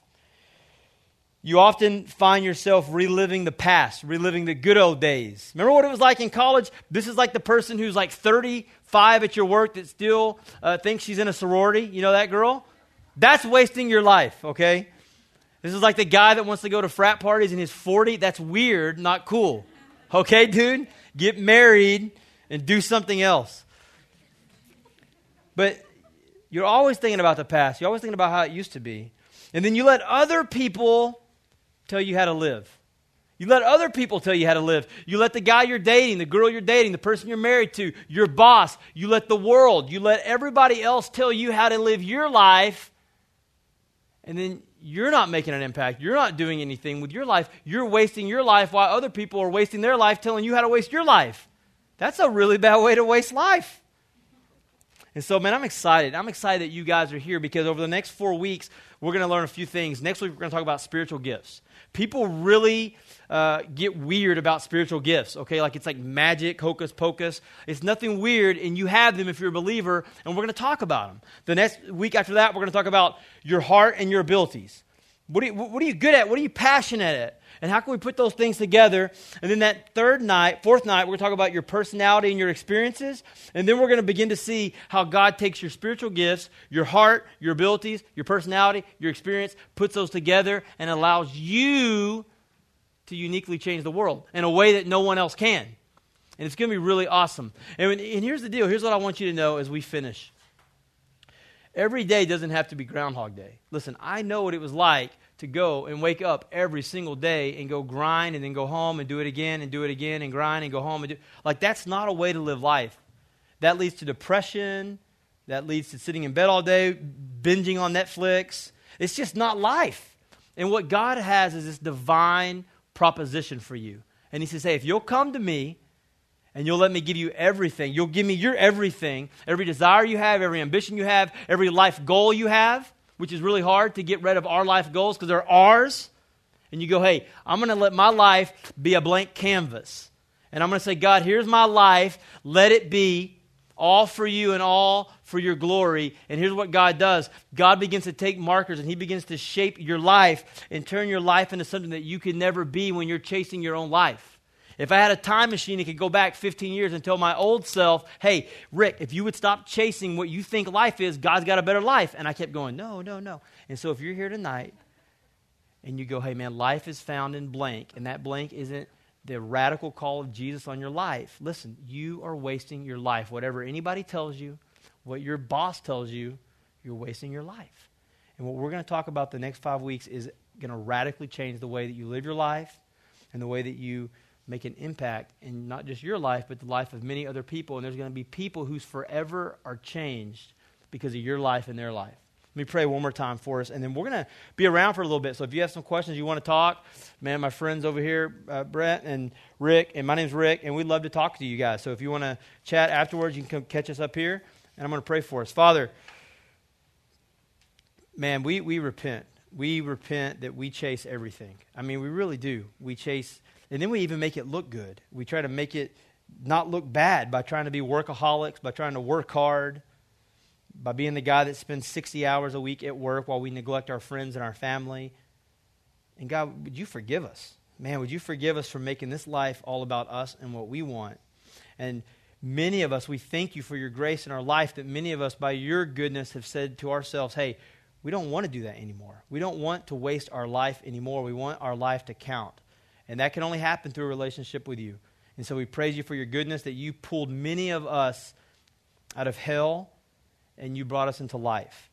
You often find yourself reliving the past, reliving the good old days. Remember what it was like in college? This is like the person who's like 35 at your work that still uh, thinks she's in a sorority. You know that girl? That's wasting your life, okay? This is like the guy that wants to go to frat parties and he's 40. That's weird, not cool. Okay, dude? Get married and do something else. But you're always thinking about the past. You're always thinking about how it used to be. And then you let other people tell you how to live. You let other people tell you how to live. You let the guy you're dating, the girl you're dating, the person you're married to, your boss, you let the world, you let everybody else tell you how to live your life. And then you're not making an impact. You're not doing anything with your life. You're wasting your life while other people are wasting their life telling you how to waste your life. That's a really bad way to waste life. And so, man, I'm excited. I'm excited that you guys are here because over the next four weeks, we're going to learn a few things. Next week, we're going to talk about spiritual gifts. People really uh, get weird about spiritual gifts, okay? Like it's like magic, hocus pocus. It's nothing weird, and you have them if you're a believer, and we're going to talk about them. The next week after that, we're going to talk about your heart and your abilities. What are, you, what are you good at? What are you passionate at? And how can we put those things together? And then that third night, fourth night, we're going to talk about your personality and your experiences. And then we're going to begin to see how God takes your spiritual gifts, your heart, your abilities, your personality, your experience, puts those together and allows you to uniquely change the world in a way that no one else can. And it's going to be really awesome. And, and here's the deal here's what I want you to know as we finish. Every day doesn't have to be Groundhog Day. Listen, I know what it was like to go and wake up every single day and go grind and then go home and do it again and do it again and grind and go home and do like that's not a way to live life. That leads to depression, that leads to sitting in bed all day, binging on Netflix. It's just not life. And what God has is this divine proposition for you. And he says, "Hey, if you'll come to me and you'll let me give you everything. You'll give me your everything, every desire you have, every ambition you have, every life goal you have, which is really hard to get rid of our life goals because they're ours. And you go, hey, I'm going to let my life be a blank canvas. And I'm going to say, God, here's my life. Let it be all for you and all for your glory. And here's what God does God begins to take markers and He begins to shape your life and turn your life into something that you could never be when you're chasing your own life. If I had a time machine, it could go back 15 years and tell my old self, hey, Rick, if you would stop chasing what you think life is, God's got a better life. And I kept going, no, no, no. And so if you're here tonight and you go, hey, man, life is found in blank, and that blank isn't the radical call of Jesus on your life, listen, you are wasting your life. Whatever anybody tells you, what your boss tells you, you're wasting your life. And what we're going to talk about the next five weeks is going to radically change the way that you live your life and the way that you make an impact in not just your life, but the life of many other people. And there's going to be people whose forever are changed because of your life and their life. Let me pray one more time for us, and then we're going to be around for a little bit. So if you have some questions you want to talk, man, my friends over here, uh, Brett and Rick, and my name's Rick, and we'd love to talk to you guys. So if you want to chat afterwards, you can come catch us up here, and I'm going to pray for us. Father, man, we, we repent. We repent that we chase everything. I mean, we really do. We chase and then we even make it look good. We try to make it not look bad by trying to be workaholics, by trying to work hard, by being the guy that spends 60 hours a week at work while we neglect our friends and our family. And God, would you forgive us? Man, would you forgive us for making this life all about us and what we want? And many of us, we thank you for your grace in our life that many of us, by your goodness, have said to ourselves, hey, we don't want to do that anymore. We don't want to waste our life anymore. We want our life to count. And that can only happen through a relationship with you. And so we praise you for your goodness that you pulled many of us out of hell and you brought us into life.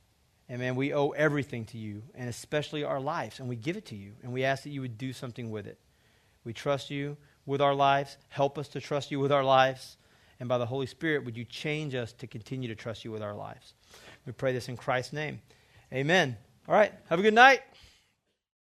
And man, we owe everything to you, and especially our lives, and we give it to you, and we ask that you would do something with it. We trust you with our lives. Help us to trust you with our lives. And by the Holy Spirit, would you change us to continue to trust you with our lives? We pray this in Christ's name. Amen. All right. Have a good night.